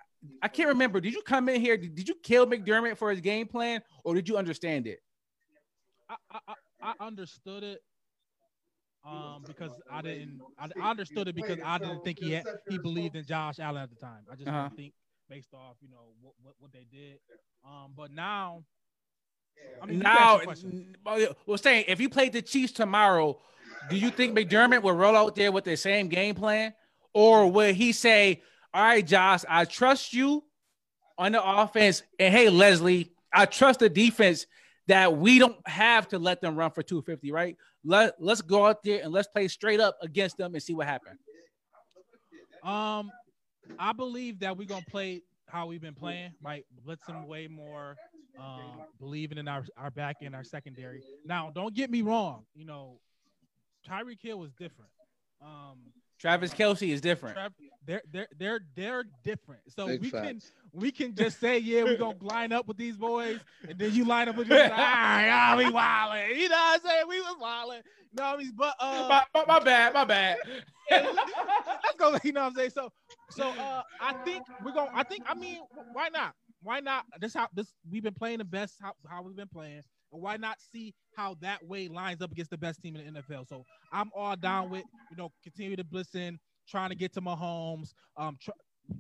I can't remember. Did you come in here? Did, did you kill McDermott for his game plan, or did you understand it? I, I, I I understood it. Um, because I didn't, I, I understood it because I didn't think he had, he believed in Josh Allen at the time. I just Uh-huh. didn't think based off, you know, what, what, what they did. Um, but now, I mean, you can ask now, your question. n- well, saying if you played the Chiefs tomorrow, do you think McDermott will roll out there with the same game plan, or will he say, "All right, Josh, I trust you on the offense, and hey, Leslie, I trust the defense that we don't have to let them run for 250, right? Let let's go out there and let's play straight up against them and see what happens." Um, I believe that we're gonna play how we've been playing, right? Blitzing way more, um, believing in our our back and our secondary. Now, don't get me wrong. You know, Tyreek Hill was different. Um, Travis Kelce is different. Trav- they're they're they're they're different. So Big we can we can just say, yeah, we're gonna line up with these boys, and then you line up with these. Like, All right, ah, we wilding. You know what I'm saying? We was wilding. You know what I mean? But uh, My, my, my bad, my bad. let's go. You know what I'm saying? So, so uh, I think we're going. to I think. I mean, why not? Why not? This how this we've been playing the best. How, how we've been playing. And why not see how that way lines up against the best team in the NFL? So I'm all down with you know continue to blitz in, trying to get to Mahomes, um, tr-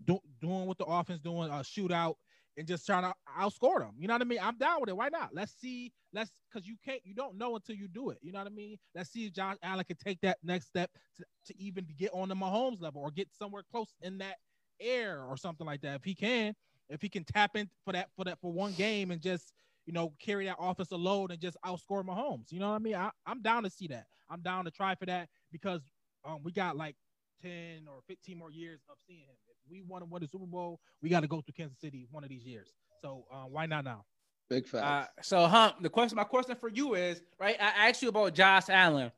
do, doing what the offense doing, a shootout, and just trying to outscore them. You know what I mean? I'm down with it. Why not? Let's see. Let's because you can't. You don't know until you do it. You know what I mean? Let's see if Josh Allen can take that next step to, to even get on the Mahomes level or get somewhere close in that air or something like that. If he can, if he can tap in for that for that for one game and just you know carry that offensive alone and just outscore Mahomes. You know what I mean? I, I'm down to see that. I'm down to try for that because um we got like 10 or 15 more years of seeing him. If we want to win the Super Bowl, we got to go through Kansas City one of these years. So uh, why not now? Big Uh, so, Hump, the question, my question for you is, right? I asked you about Josh Allen.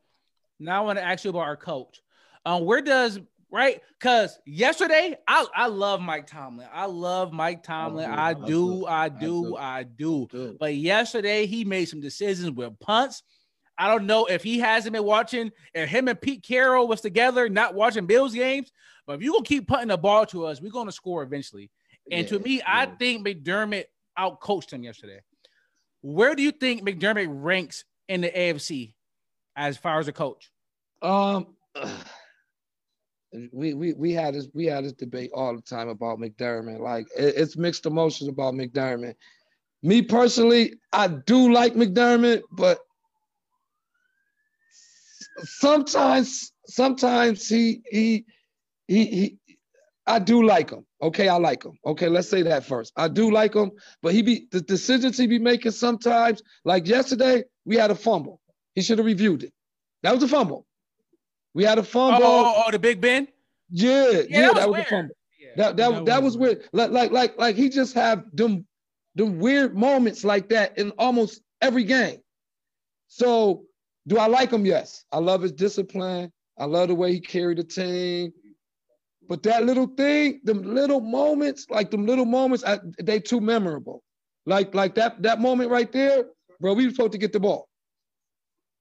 Now I want to ask you about our coach. Um, where does right? Because yesterday, I I love Mike Tomlin. I love Mike Tomlin. I I do, I I do. I do. But yesterday, he made some decisions with punts. I don't know if he hasn't been watching, if him and Pete Carroll was together, not watching Bills games. But if you gonna keep putting the ball to us, we're gonna score eventually. And to Yeah, me, I yeah. think McDermott outcoached him yesterday. Where do you think McDermott ranks in the AFC as far as a coach? Um, we we we had this we had this debate all the time about McDermott. Like it- it's mixed emotions about McDermott. Me personally, I do like McDermott, but sometimes sometimes he he he he I do like him. Okay, I like him. Okay, let's say that first. I do like him, but he be the decisions he be making sometimes. Like yesterday, we had a fumble. He should have reviewed it. That was a fumble. We had a Oh, fumble. oh, oh, the Big Ben. Yeah, yeah, that was that was weird. a fumble. Yeah. That that, That that, was was weird. Like like like like he just have them them weird moments like that in almost every game. So do I like him? Yes. I love his discipline. I love the way he carried the team. But that little thing, them little moments, like them little moments, I, they too memorable. Like like that that moment right there, bro. We were supposed to get the ball.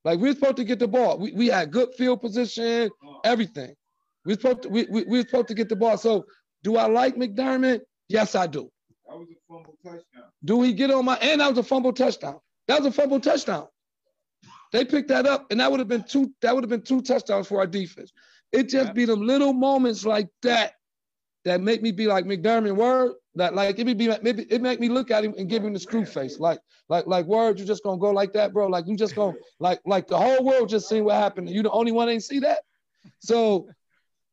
Like we're supposed to get the ball. We, we had good field position, everything. We were supposed to, we, we, we were supposed to get the ball. So do I like McDermott? Yes, I do. That was a fumble touchdown. Do he get on my and that was a fumble touchdown. That was a fumble touchdown. They picked that up, and that would have been two. That would have been two touchdowns for our defense. It just Yep. be them little moments like that that make me be like McDermott. Word that like it would be maybe it make me look at him and give him the screw face. Like like like word, you just gonna go like that, bro. Like you just gonna like like the whole world just seen what happened. You the only one ain't see that. So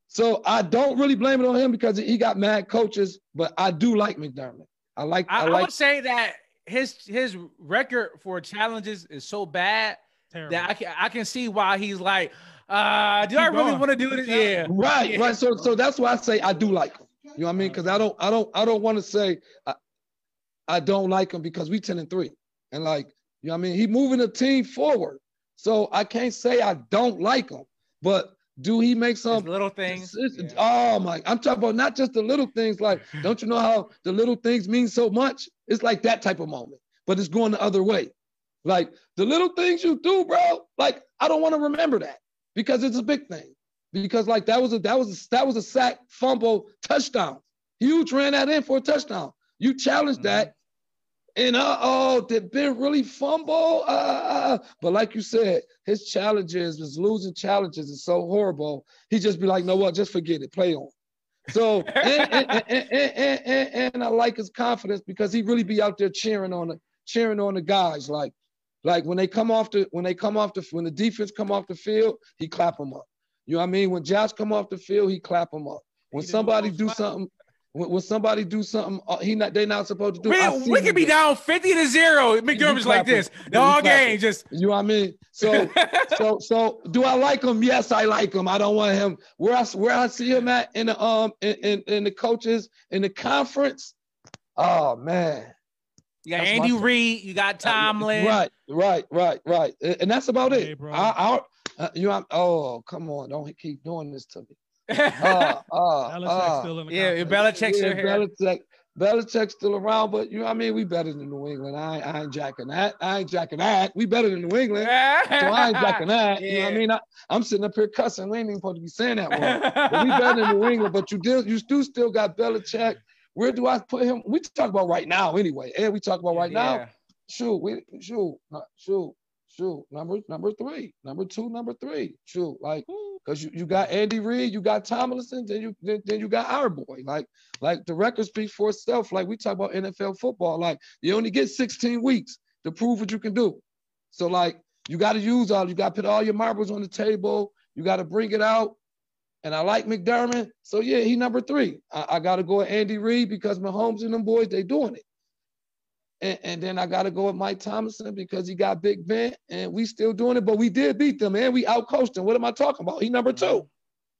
so I don't really blame it on him because he got mad coaches, but I do like McDermott. I like I, I I would say that his his record for challenges is so bad Terrible. that I can I can see why he's like, uh, do I really going. want to do this? Yeah. Right, Yeah. right. So, so that's why I say I do like him. You know what I mean? Because I don't, I don't, I don't want to say I, I don't like him because we ten and three, and like you know what I mean. He moving the team forward, so I can't say I don't like him. But do he make some? little things. Yeah. Oh my! I'm talking about not just the little things. Like, don't you know how the little things mean so much? It's like that type of moment, but it's going the other way. Like the little things you do, bro. Like I don't want to remember that because it's a big thing. Because like that was a that was a, that was a sack, fumble, touchdown. Huge ran that in for a touchdown. You challenged Mm-hmm. that, and uh oh, did Ben really fumble? Uh, uh, but like you said, his challenges, his losing challenges is so horrible. He just be like, no what, just forget it, play on. So and, and, and, and I like his confidence because he really be out there cheering on the cheering on the guys. Like like when they come off the when they come off the when the defense come off the field, he clap them up. You know what I mean? When Josh come off the field, he clap them up. When somebody do clap. something, when, when somebody do something, uh, he not they not supposed to do. We, we could be do down 50 to 0. McDermott's like this. Yeah, The whole clapping. game just You know what I mean? So so so do I like him? Yes, I like him. I don't want him where I where I see him at in the um in, in, in the coaches in the conference. Oh man. you got That's Andy my- Reid, you got Tomlin. Right, right, right, right. And and that's about it. bro. I, I, uh, you know, oh, come on, don't keep doing this to me. Uh, uh, Belichick's uh, still in the yeah. Belichick's yeah, still here. Belichick, Belichick's still around, but you know what I mean? We better than New England. I, I ain't jacking that. I ain't jacking that. We better than New England. So I ain't jacking that. You know what I mean? I, I'm sitting up here cussing. We ain't even supposed to be saying that word. But we better than New England. But you do, you do still got Belichick. Where do I put him? We talk about right now anyway. And we talk about right now. Shoot, we shoot, shoot, shoot. Number number three, number two, number three. true. like because you, you got Andy Reid, you got Tomlinson, then you then, then you got our boy. Like like the record speaks for itself. Like we talk about NFL football. Like you only get 16 weeks to prove what you can do. So like you got to use all you got to put all your marbles on the table. You got to bring it out. And I like McDermott. So yeah, he number three. I, I got to go with Andy Reid because Mahomes and them boys, they doing it. And, and then I got to go with Mike Thomason because he got Big Ben and we still doing it, but we did beat them and we outcoached them. What am I talking about? He number mm-hmm. two.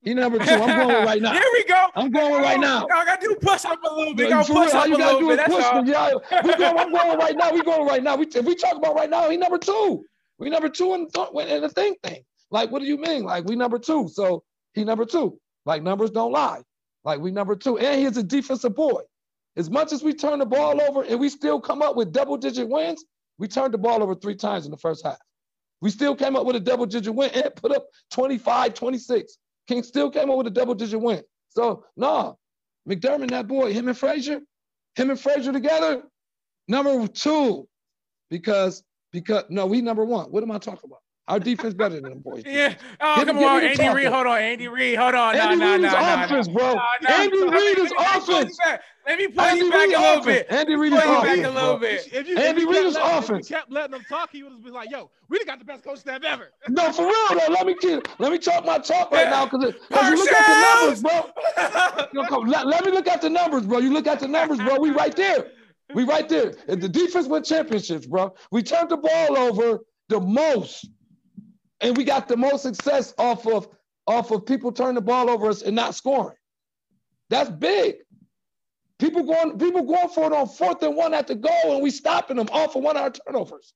He number two. I'm going with right now. Here we go. I'm going with right now. I gotta do push up a little bit. Gotta for real, up you gotta do bit. push all. Yeah, we go, I'm going right now. We going right now. We, if we talk about right now, he number two. We number two in, in the thing thing. Like, what do you mean? Like, we number two. So he number two. Like numbers don't lie. Like we number two, and he's a defensive boy. As much as we turn the ball over and we still come up with double digit wins, we turned the ball over three times in the first half. We still came up with a double digit win and put up 25, 26. King still came up with a double digit win. So, no, McDermott, that boy, him and Frazier, him and Frazier together, number two, because, because, no, we number one. What am I talking about? Our defense better than them boys. Yeah. Oh, me- come on, Andy Reid. Hold on, Andy Reid. Hold on. Andy no, Reid no, is no, offense, bro. Andy Reid is me pull you offense. Let me pull Andy you back a little bit. Andy Reid is offense, a little bit. If you, Andy Reid is offense. If you kept letting them talk, he would have been like, "Yo, we got the best coach staff ever." No, for real though. Let me keep, let me talk my talk right now because you look at the numbers, bro. You know, come- let, let me look at the numbers, bro. You look at the numbers, bro. We right there. We right there. If the defense win championships, bro. We turned the ball over the most, and we got the most success off of off of people turning the ball over us and not scoring. That's big. People going, people going for it on fourth and one at the goal, and we stopping them off of one of our turnovers.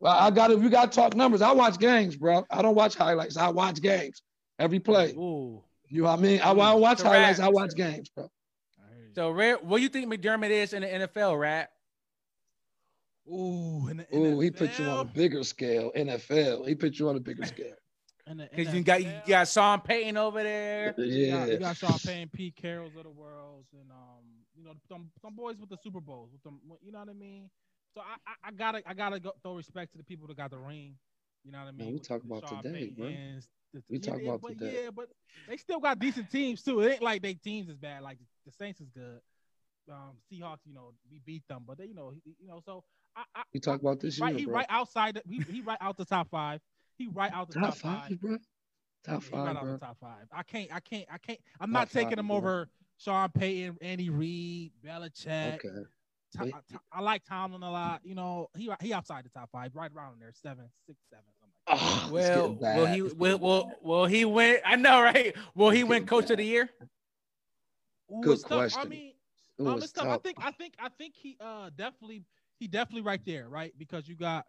Well, I got to, we got to talk numbers. I watch games, bro. I don't watch highlights. I watch games every play. Ooh. You know what I mean? I, I don't watch Correct. highlights. I watch games, bro. So, Red, what do you think McDermott is in the NFL, Rat? Ooh, in Ooh, he put you on a bigger scale. NFL. He put you on a bigger scale. in the Because you got you got Sean Payton over there. You got, you Yeah. got Sean Payne, Pete Carroll's of the world, and um, you know, some some boys with the Super Bowls, with them, you know what I mean. So I, I, I gotta I gotta go, throw respect to the people that got the ring. You know what I mean. we talk about Sean today, bro. Paytons, the- We yeah, talk yeah, about but today. Yeah, but they still got decent teams too. It ain't like they teams is bad. Like the Saints is good. Um, Seahawks, you know, we beat them, but they, you know, you know, so I, I We talk about this right, year, he bro. right outside. The, he he right out the top five. He right out the Top top, five. five, bro. Top Yeah, he right five, out bro. the top five. I can't. I can't. I can't. I'm Top not taking five, him bro. over Sean Payton, Andy Reid, Belichick. Okay. Tom- Wait. I like Tomlin a lot. You know, he he outside the top five, right around there, seven, six, seven, something like. Oh, it's Well, getting bad. will he well, well, getting will bad. will he went. I know, right? Well, he went win getting Coach of the Year? Ooh, Good it's tough. I question. mean, Ooh, um, it's it's tough. I think I think I think he uh definitely he definitely right there, right? Because you got,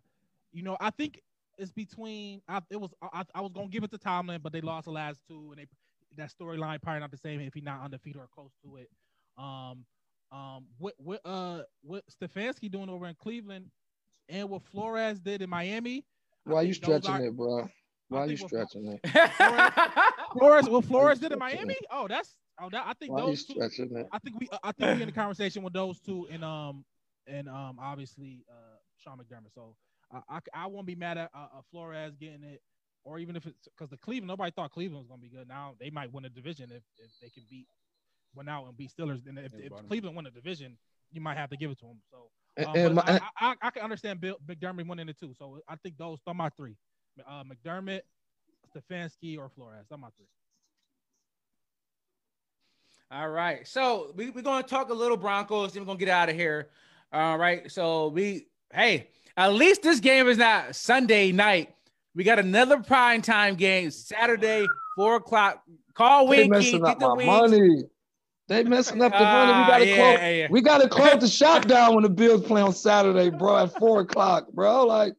you know, I think it's between. I, it was I, I was gonna give it to Tomlin, but they lost the last two, and they that storyline probably not the same if he not undefeated or close to it. Um, um, what what uh what Stefanski doing over in Cleveland, and what Flores did in Miami. Why you stretching are- it, bro? Why you think we're- stretching it? Flores, what Flores did in Miami? Oh, that's oh that I think Why you those two. stretching it? I think we I think we in the conversation with those two and um and um obviously uh Sean McDermott. So I I, I won't be mad at uh, uh, Flores getting it, or even if it's because the Cleveland nobody thought Cleveland was gonna be good. Now they might win a division if, if they can beat win out and beat Steelers. And if, if Cleveland won a division, you might have to give it to them. So. Um, my, I, I, I, I can understand Bill McDermott winning it too. So I think those are my three: uh, McDermott, Stefanski, or Flores. That's my three. All right. So we, we're going to talk a little Broncos, then we're going to get out of here. All right. So we, hey, at least this game is not Sunday night. We got another prime time game Saturday, four o'clock. Call they Winky, messing get up the my wings. money. They messing up the money. We Ah, gotta yeah, close. yeah. We gotta close the shop down when the Bills play on Saturday, bro, at four o'clock, bro. Like,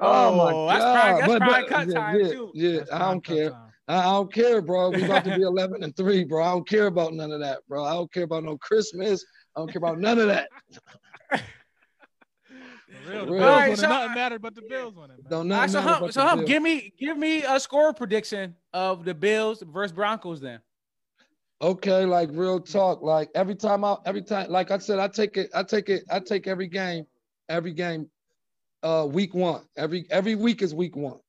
oh, my Oh, god, that's prime- that's But- prime but- cut yeah, time, yeah, too. Yeah, That's I don't care. time. I, I don't care, bro. We about to be eleven and three, bro. I don't care about none of that, bro. I don't care about no Christmas. I don't care about none of that. For real, the Bills Alright, so- nothing mattered but the Bills winning. Man. Don't All right, nothing so matter Hump, so the Hump, give me give me a score prediction of the Bills versus Broncos then. Okay, like real talk. Like every time I every time, like I said, I take it, I take it, I take every game, every game, uh week one. Every every week is week one.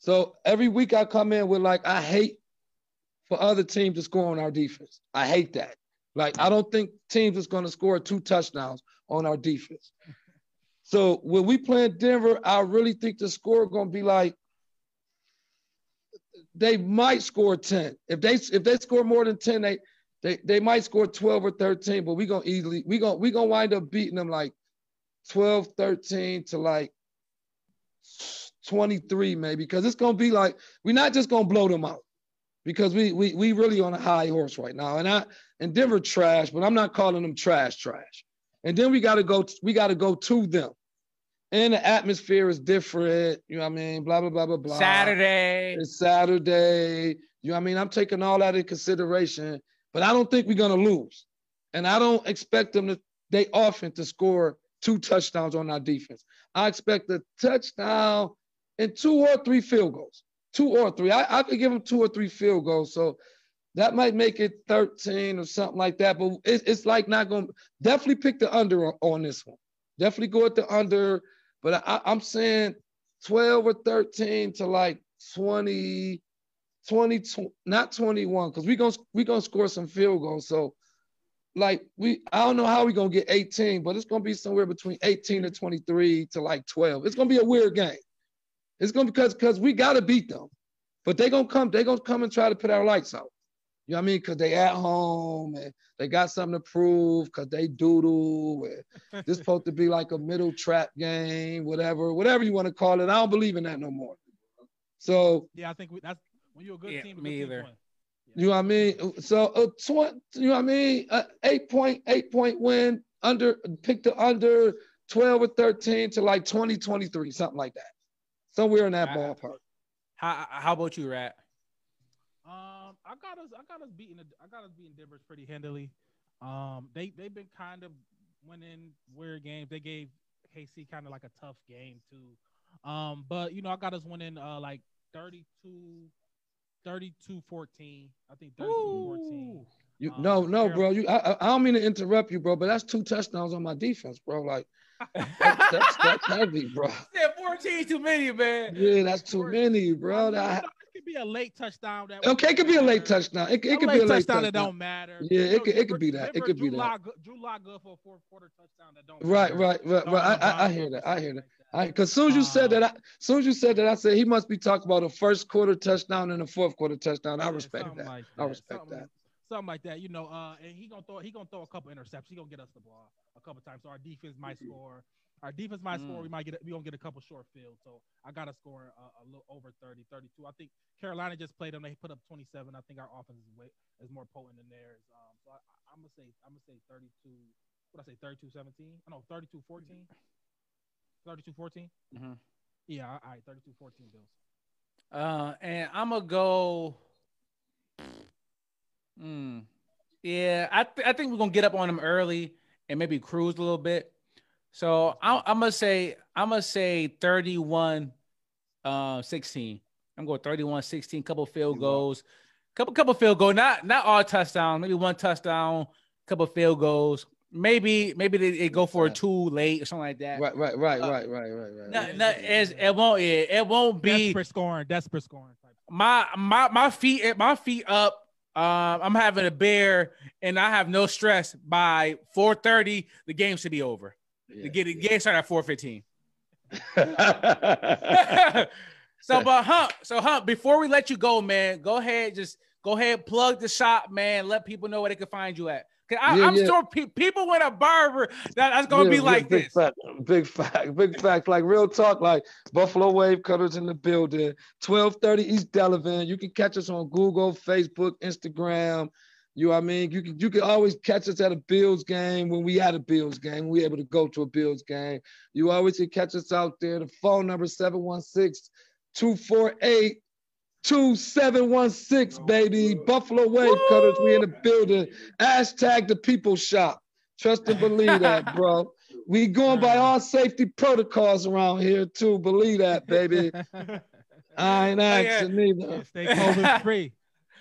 So every week I come in with like I hate for other teams to score on our defense. I hate that. Like I don't think teams is gonna score two touchdowns on our defense. So when we play in Denver, I really think the score gonna be like they might score 10. If they if they score more than 10, they they, they might score 12 or 13, but we gonna easily we gonna we gonna wind up beating them like 12, 13 to like 23 maybe because it's gonna be like we're not just gonna blow them out because we we we really on a high horse right now and I and Denver trash but I'm not calling them trash trash and then we got to go we got to go to them and the atmosphere is different you know what I mean blah blah blah blah blah Saturday. it's Saturday. You know what I mean? I'm taking all that in consideration, but I don't think we're gonna lose. And I don't expect them to they often to score two touchdowns on our defense. I expect a touchdown and two or three field goals. Two or three. I, I could give them two or three field goals. So that might make it 13 or something like that. But it's, it's like not going to definitely pick the under on, on this one. Definitely go at the under. But I, I'm saying 12 or 13 to like 20, 20, tw- not 21, because we're gonna we gonna score some field goals. So like we I don't know how we're gonna get 18, but it's gonna be somewhere between 18 and 23 to like 12. It's gonna be a weird game. It's gonna be because because we gotta beat them. But they gonna come, they gonna come and try to put our lights out. You know what I mean? Because they at home and they got something to prove because they doodle. And this supposed to be like a middle trap game, whatever, whatever you want to call it. I don't believe in that no more. So Yeah, I think we, that's when you're a good Yeah, team. a me good either. win. you know what I mean? So uh, tw- you know what I mean? Uh, eight point eight point win under pick the under 12 or 13 to like 20, 23, something like that. Somewhere in that I- ballpark. How how about you, Rat? Um, I got us. I got us beating. I got us beating Denver pretty handily. Um, they they've been kind of winning weird games. They gave KC kind of like a tough game too. Um, but you know, I got us winning uh like 32, 32 14. I think 32 14. You, Um, no, no, bro. You, I, I- I don't mean to interrupt you, bro, but that's two touchdowns on my defense, bro. Like that's, that's, that's heavy, bro. Yeah, 14 too many, man. Yeah, that's too many, bro. That, it could be a late touchdown. That okay, it could be a late touchdown. It, it could be a late touchdown. that don't matter. Yeah, it You know, could- it could be that. It could be drew that. Lock Drew Lock good for a fourth quarter touchdown that don't Right, matter. right, right, right. I. I, I hear that. I hear that. I because soon as you said that, I, soon as you said that, I said he must be talking about a first quarter touchdown and a fourth quarter touchdown. I Yeah, respect that. like I respect something, that. Something like that, you know. Uh, and he gonna throw. He gonna throw a couple interceptions. He gonna get us the ball a couple times. So our defense might score. Our defense might score. Mm. We might get. We gonna get a couple short fields. So I got to score a, a little over 30, 32. I think Carolina just played them. They put up twenty seven. I think our offense is way is more potent than theirs. Um, so I, I'm gonna say I'm gonna say thirty two. What I say 32 17? I know 32 14. 32 14. Mhm. Yeah, all right, 32 14 Bills. Uh, and I'm gonna go. Hmm. Yeah, I th- I think we're gonna get up on them early and maybe cruise a little bit. So I'm, I'm gonna say I'm gonna say 31, uh, 16. I'm going 31, 16. Couple field goals, couple couple field goal. Not not all touchdowns. Maybe one touchdown, couple field goals. Maybe maybe they, they go for a two late or something like that. Right, right, right, Uh, right, right, right, right. No, right. no, it's, it won't. It, it won't be Desperate scoring. Desperate scoring. My my my feet my feet up. Um, I'm having a beer and I have no stress. By 4:30, the game should be over. The game, the game started at 4:15. so, but Hump, so Hump, before we let you go, man, go ahead, just go ahead, plug the shop, man. Let people know where they can find you at. Cause I, Yeah, I'm yeah. sure pe- people want a barber that, that's gonna Yeah, be like big this. Fact, big fact, big fact. Like real talk, like Buffalo Wave Cutters in the building. 1230 East Delavan. You can catch us on Google, Facebook, Instagram. You know what I mean? You can you can always catch us at a Bills game when we at a Bills game. We able to go to a Bills game. You always can catch us out there. The phone number 716-248. 2716, baby. Buffalo Wave Cutters. We in the building. Hashtag the people shop. Trust and believe that, bro. We going by all safety protocols around here too. Believe that, baby. I ain't yeah. asking uh, neither. Stay COVID free.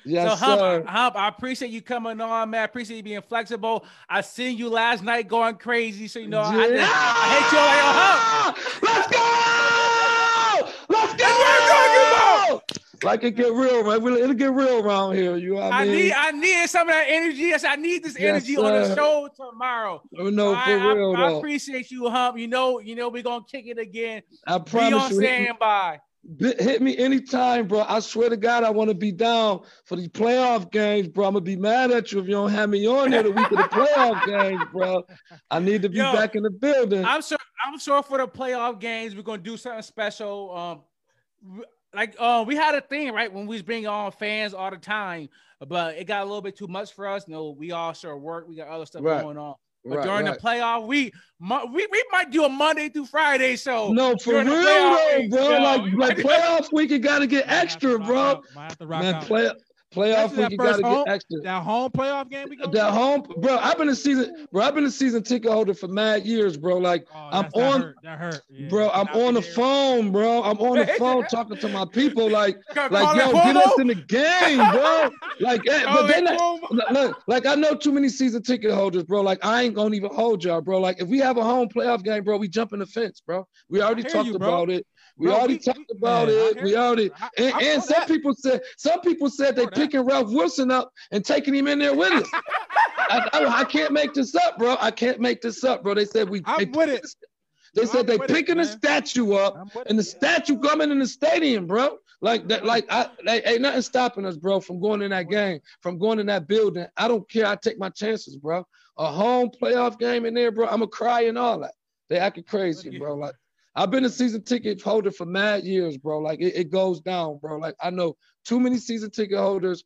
Yes, so Hump, sir. Hump, I appreciate you coming on, man. I appreciate you being flexible. I seen you last night going crazy, so you know I, Yeah. I hate you like yo, Hump. Let's go! Let's go! That's what I'm talking Like it get real, man. Really, It'll get real around here. You know what I I mean? need I need some of that energy. Yes, I need this Yes, energy on the show tomorrow. Oh, no, I, for I- real I, though. appreciate you, Hump. You know, you know, we're gonna kick it again. I promise Be on you. standby. Hit me anytime, bro. I swear to God, I want to be down for these playoff games, bro. I'm gonna be mad at you if you don't have me on there the week of the playoff games, bro. I need to be Yo, back in the building. I'm sure. I'm sure for the playoff games, we're gonna do something special. Um, like uh, we had a thing right when we was bringing on fans all the time, but it got a little bit too much for us. You No, we all sure work. We got other stuff Right. going on. But Right, during right. the playoff week, mo- we we might do a Monday through Friday show. No, for real though, playoff week, bro. yo. Like like playoff week, you gotta get Might have to extra, bro. Might have to rock Man, out. play Playoff Especially that week, you gotta first get home- extra. That home playoff game. That home, bro. I've been a season, bro. I've been a season ticket holder for mad years, bro. Like, Oh, I'm that's- that on- hurt. That hurt. Yeah. bro, I'm Not on the phone, bro. I'm on the phone talking to my people, like, like, yo, get us in the game, bro. Like, eh, but they it look, like I know too many season ticket holders, bro. Like I ain't gonna even hold y'all, bro. Like if we have a home playoff game, bro, we jump in the fence, bro. We already talked you, about it. We Bro, already we- talked about man, it. We already I- and, I and some that. people said some people said they that. picking Ralph Wilson up and taking him in there with us. I, can't make this up, bro. I can't make this up, bro. They said we. I'm they with it. They said they picking the statue up and the statue coming in the stadium, bro. Like that, like I like, ain't nothing stopping us, bro, from going in that game, from going in that building. I don't care. I take my chances, bro. A home playoff game in there, bro. I'ma cry and all that. They acting crazy, bro. Like I've been a season ticket holder for mad years, bro. Like it, it goes down, bro. Like I know too many season ticket holders.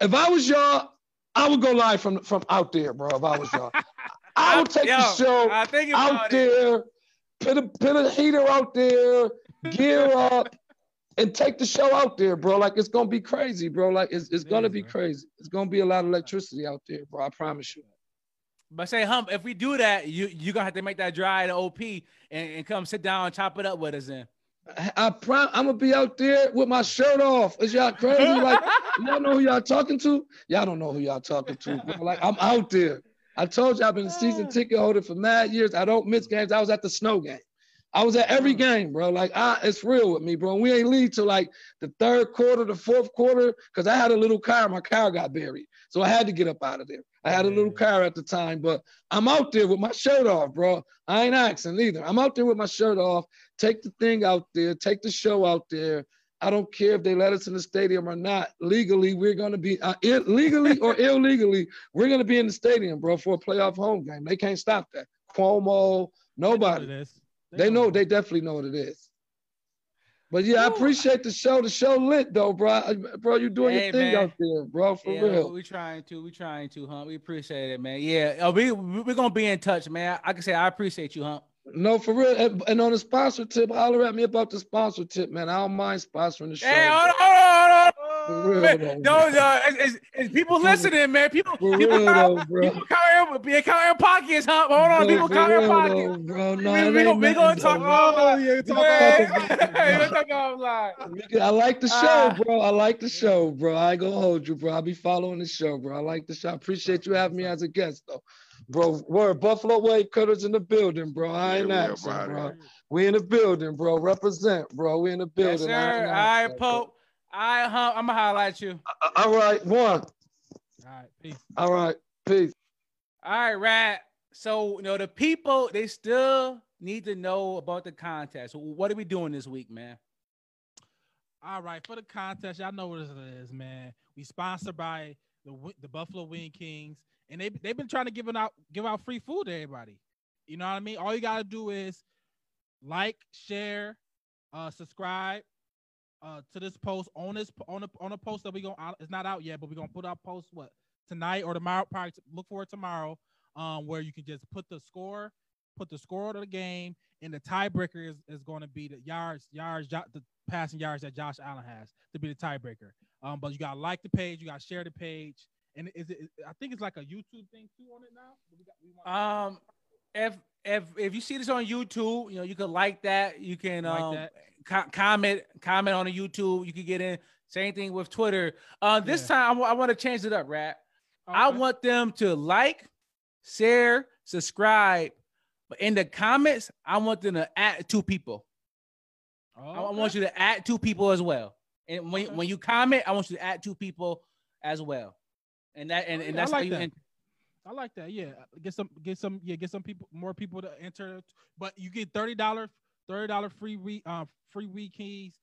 If I was y'all, I would go live from from out there, bro. If I was y'all, I would take Yo, the show out it. there, put a put a heater out there, gear up, and take the show out there, bro. Like it's gonna be crazy, bro. Like it's, it's It gonna is, be bro. crazy. It's gonna be a lot of electricity out there, bro. I promise you. But say, hump, if we do that, you you gonna have to make that drive to OP and, and come sit down and chop it up with us then. I, prom- I'm gonna be out there with my shirt off. Is y'all crazy? Like y'all know who y'all talking to? Y'all don't know who y'all talking to. Bro. Like I'm out there. I told you I've been a season ticket holder for mad years. I don't miss games. I was at the snow game. I was at every mm. game, bro. Like I, it's real with me, bro. We ain't lead till like the third quarter, the fourth quarter, because I had a little car. My car got buried, so I had to get up out of there. I had a little car at the time, but I'm out there with my shirt off, bro. I ain't asking either. I'm out there with my shirt off. Take the thing out there. Take the show out there. I don't care if they let us in the stadium or not. Legally, we're gonna be uh, illegally or illegally, we're gonna be in the stadium, bro, for a playoff home game. They can't stop that. Cuomo, They know nobody. They know. They definitely know what it is. But yeah, I appreciate the show. The show lit though, bro. Bro, you doing Hey, your thing man. out there, bro. For yeah, real. we trying to, we trying to, hump. We appreciate it, man. Yeah, uh, we we're gonna be in touch, man. I can say I appreciate you, hump. No, for real. And, and on the sponsor tip, holler at me about the sponsor tip, man. I don't mind sponsoring the show. Hey, hold on, hold on, hold on. For real, Man, though, those uh, it's, it's, it's people listening, man. People, For people, real, count, though, bro. people count their, count their pockets, hump. Hold on, No, people for count their real, pockets. though, bro. No, we, it we, ain't gonna, we gonna talk bro. offline. yeah, talk Yeah, we're talking offline. I like the show, Ah. bro. I like the show, bro. I ain't gonna hold you, bro. I'll be following the show, bro. I like the show. I appreciate you having me as a guest, though. Bro, we're Buffalo Wave Cutters in the building, bro. I ain't Yeah, we asking, bro. We in the building, bro. Represent, bro. We in the Yes, building. sir. I ain't All right, asking. Pope. All right, hump. I'm gonna highlight you. All right, one. All right, peace. All right, peace. All right, Rat. So you know the people they still need to know about the contest. What are we doing this week, man? All right, for the contest, y'all know what it is, man. We sponsored by the the Buffalo Wing Kings, and they they've been trying to give out give out free food to everybody. You know what I mean? All you gotta do is like, share, uh, subscribe uh to this post on this on a on a post that we going to it's not out yet, but we're gonna put out post what tonight or tomorrow. Probably look for it tomorrow, um, where you can just put the score, put the score of the game, and the tiebreaker is, is going to be the yards yards the passing yards that Josh Allen has to be the tiebreaker. Um, but you gotta like the page, you gotta share the page, and is it? I think it's like a YouTube thing too on it now. We got- we Um, if if if you see this on YouTube, you know you can like that. You can Like um that. co- comment comment on the YouTube. You can get in. Same thing with Twitter. Uh, this Yeah. time I want to change it up, Rat. I want them to like, share, subscribe, but in the comments, I want them to add two people. I- I want you to add two people as well. And when, Okay. when you comment, I want you to add two people as well. And that and, and I that's how you that. I like that. Yeah, get some, get some, yeah, get some people, more people to enter. But you get thirty dollar, thirty dollar free week, uh, free week keys,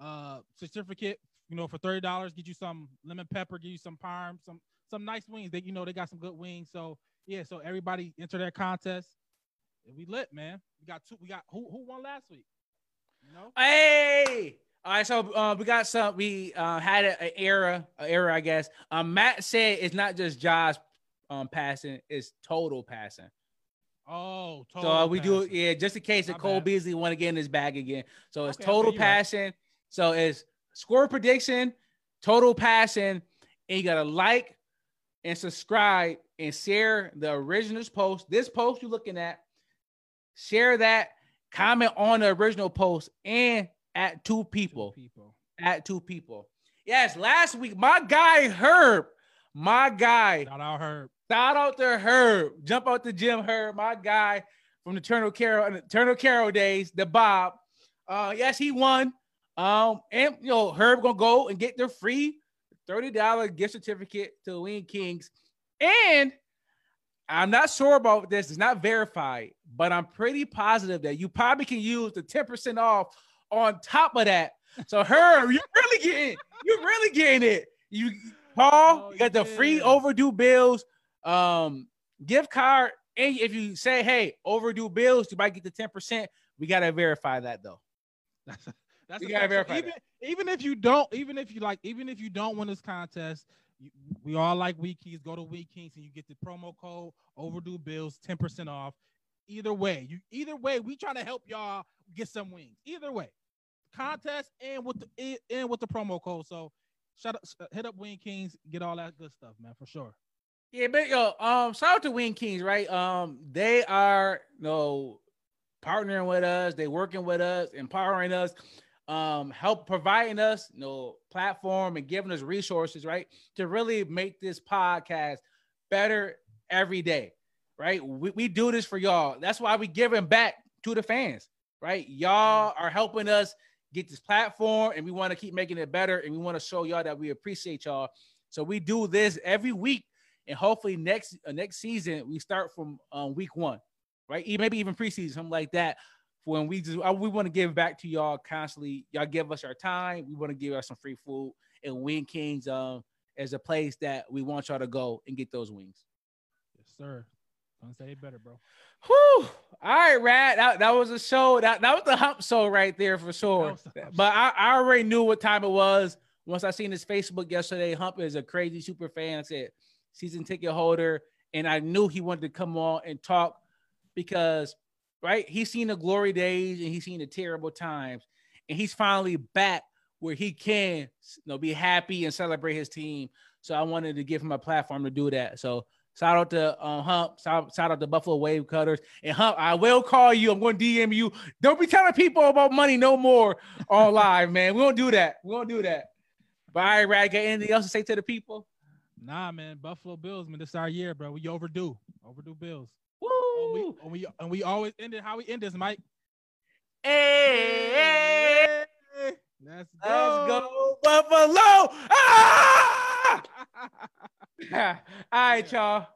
uh, certificate. You know, for thirty dollars, get you some lemon pepper, give you some parm, some some nice wings. They, you know, they got some good wings. So yeah, so everybody enter that contest. And we lit, man. We got two. We got who who won last week? You know, Hey. All right, so uh, we got some. We uh, had an era, a era, I guess. Um, Matt said it's not just Josh um, passing; it's total passing. oh, so total uh, we do, passing. yeah, just in case that Cole bad. Beasley want to get in his bag again. So it's Okay, total you right. passing. So it's score prediction, total passing, and you gotta like and subscribe and share the original post. This post you're looking at, share that, comment on the original post, and at two people. Two people. At two people. Yes, last week, my guy Herb, my guy, Shout out Herb. Shout out to Herb, jump out to Jim Herb, my guy from the Turner Carroll, Turner Carroll days, the Bob. Uh, yes, he won. Um, and you know, Herb gonna go and get their free $30 gift certificate to Wing Kings. And I'm not sure about this, it's not verified, but I'm pretty positive that you probably can use the 10% off on top of that. So Herb, you're really getting you're really getting it. You Paul, Oh, you got the free overdue bills, um, gift card. And if you say, hey, overdue bills, you might get the 10%. We gotta verify that though. That's a gotta verify even even if you don't, even if you like, even if you don't win this contest, you, we all like Wing Kings. Go to Wing Kings and you get the promo code overdue bills, ten percent off. Either way, you either way, we trying to help y'all get some wings. Either way, contest and with the and with the promo code. So, shut up, hit up Wing Kings, get all that good stuff, man, for sure. Yeah, but yo, um, shout out to Wing Kings, right? Um, they are you know partnering with us, they working with us, empowering us, um, help providing us you know platform and giving us resources, right? To really make this podcast better every day, right? We, we do this for y'all. That's why we giving back to the fans, right? Y'all are helping us get this platform and we want to keep making it better and we want to show y'all that we appreciate y'all. So we do this every week and hopefully next uh, next season we start from um, week one, right? Maybe even preseason, something like that. When we just we want to give back to y'all constantly. Y'all give us our time. We want to give us some free food, and Wing Kings um is a place that we want y'all to go and get those wings. Yes, sir. Don't say it better, bro. Whew. All right, Rat. That, that was a show. That, that was the hump show right there for sure. was the hump But I, I already knew what time it was. Once I seen his Facebook yesterday, Hump is a crazy super fan. I said season ticket holder. And I knew he wanted to come on and talk because right, he's seen the glory days and he's seen the terrible times. And he's finally back where he can you know be happy and celebrate his team. So I wanted to give him a platform to do that. So Shout out to uh, Hump. Shout, shout out to Buffalo Wave Cutters. And Hump, I will call you. I'm going to DM you. Don't be telling people about money no more on live, man. We won't do that. We won't do that. But all right, Rad, got anything else to say to the people? Nah, man. Buffalo Bills, man. This is our year, bro. We overdue. Overdue Bills. And we, Woo! and we and we always end it how we end this, Mike. Hey, Hey, let's let's go. go, Buffalo. Ah! all right, y'all.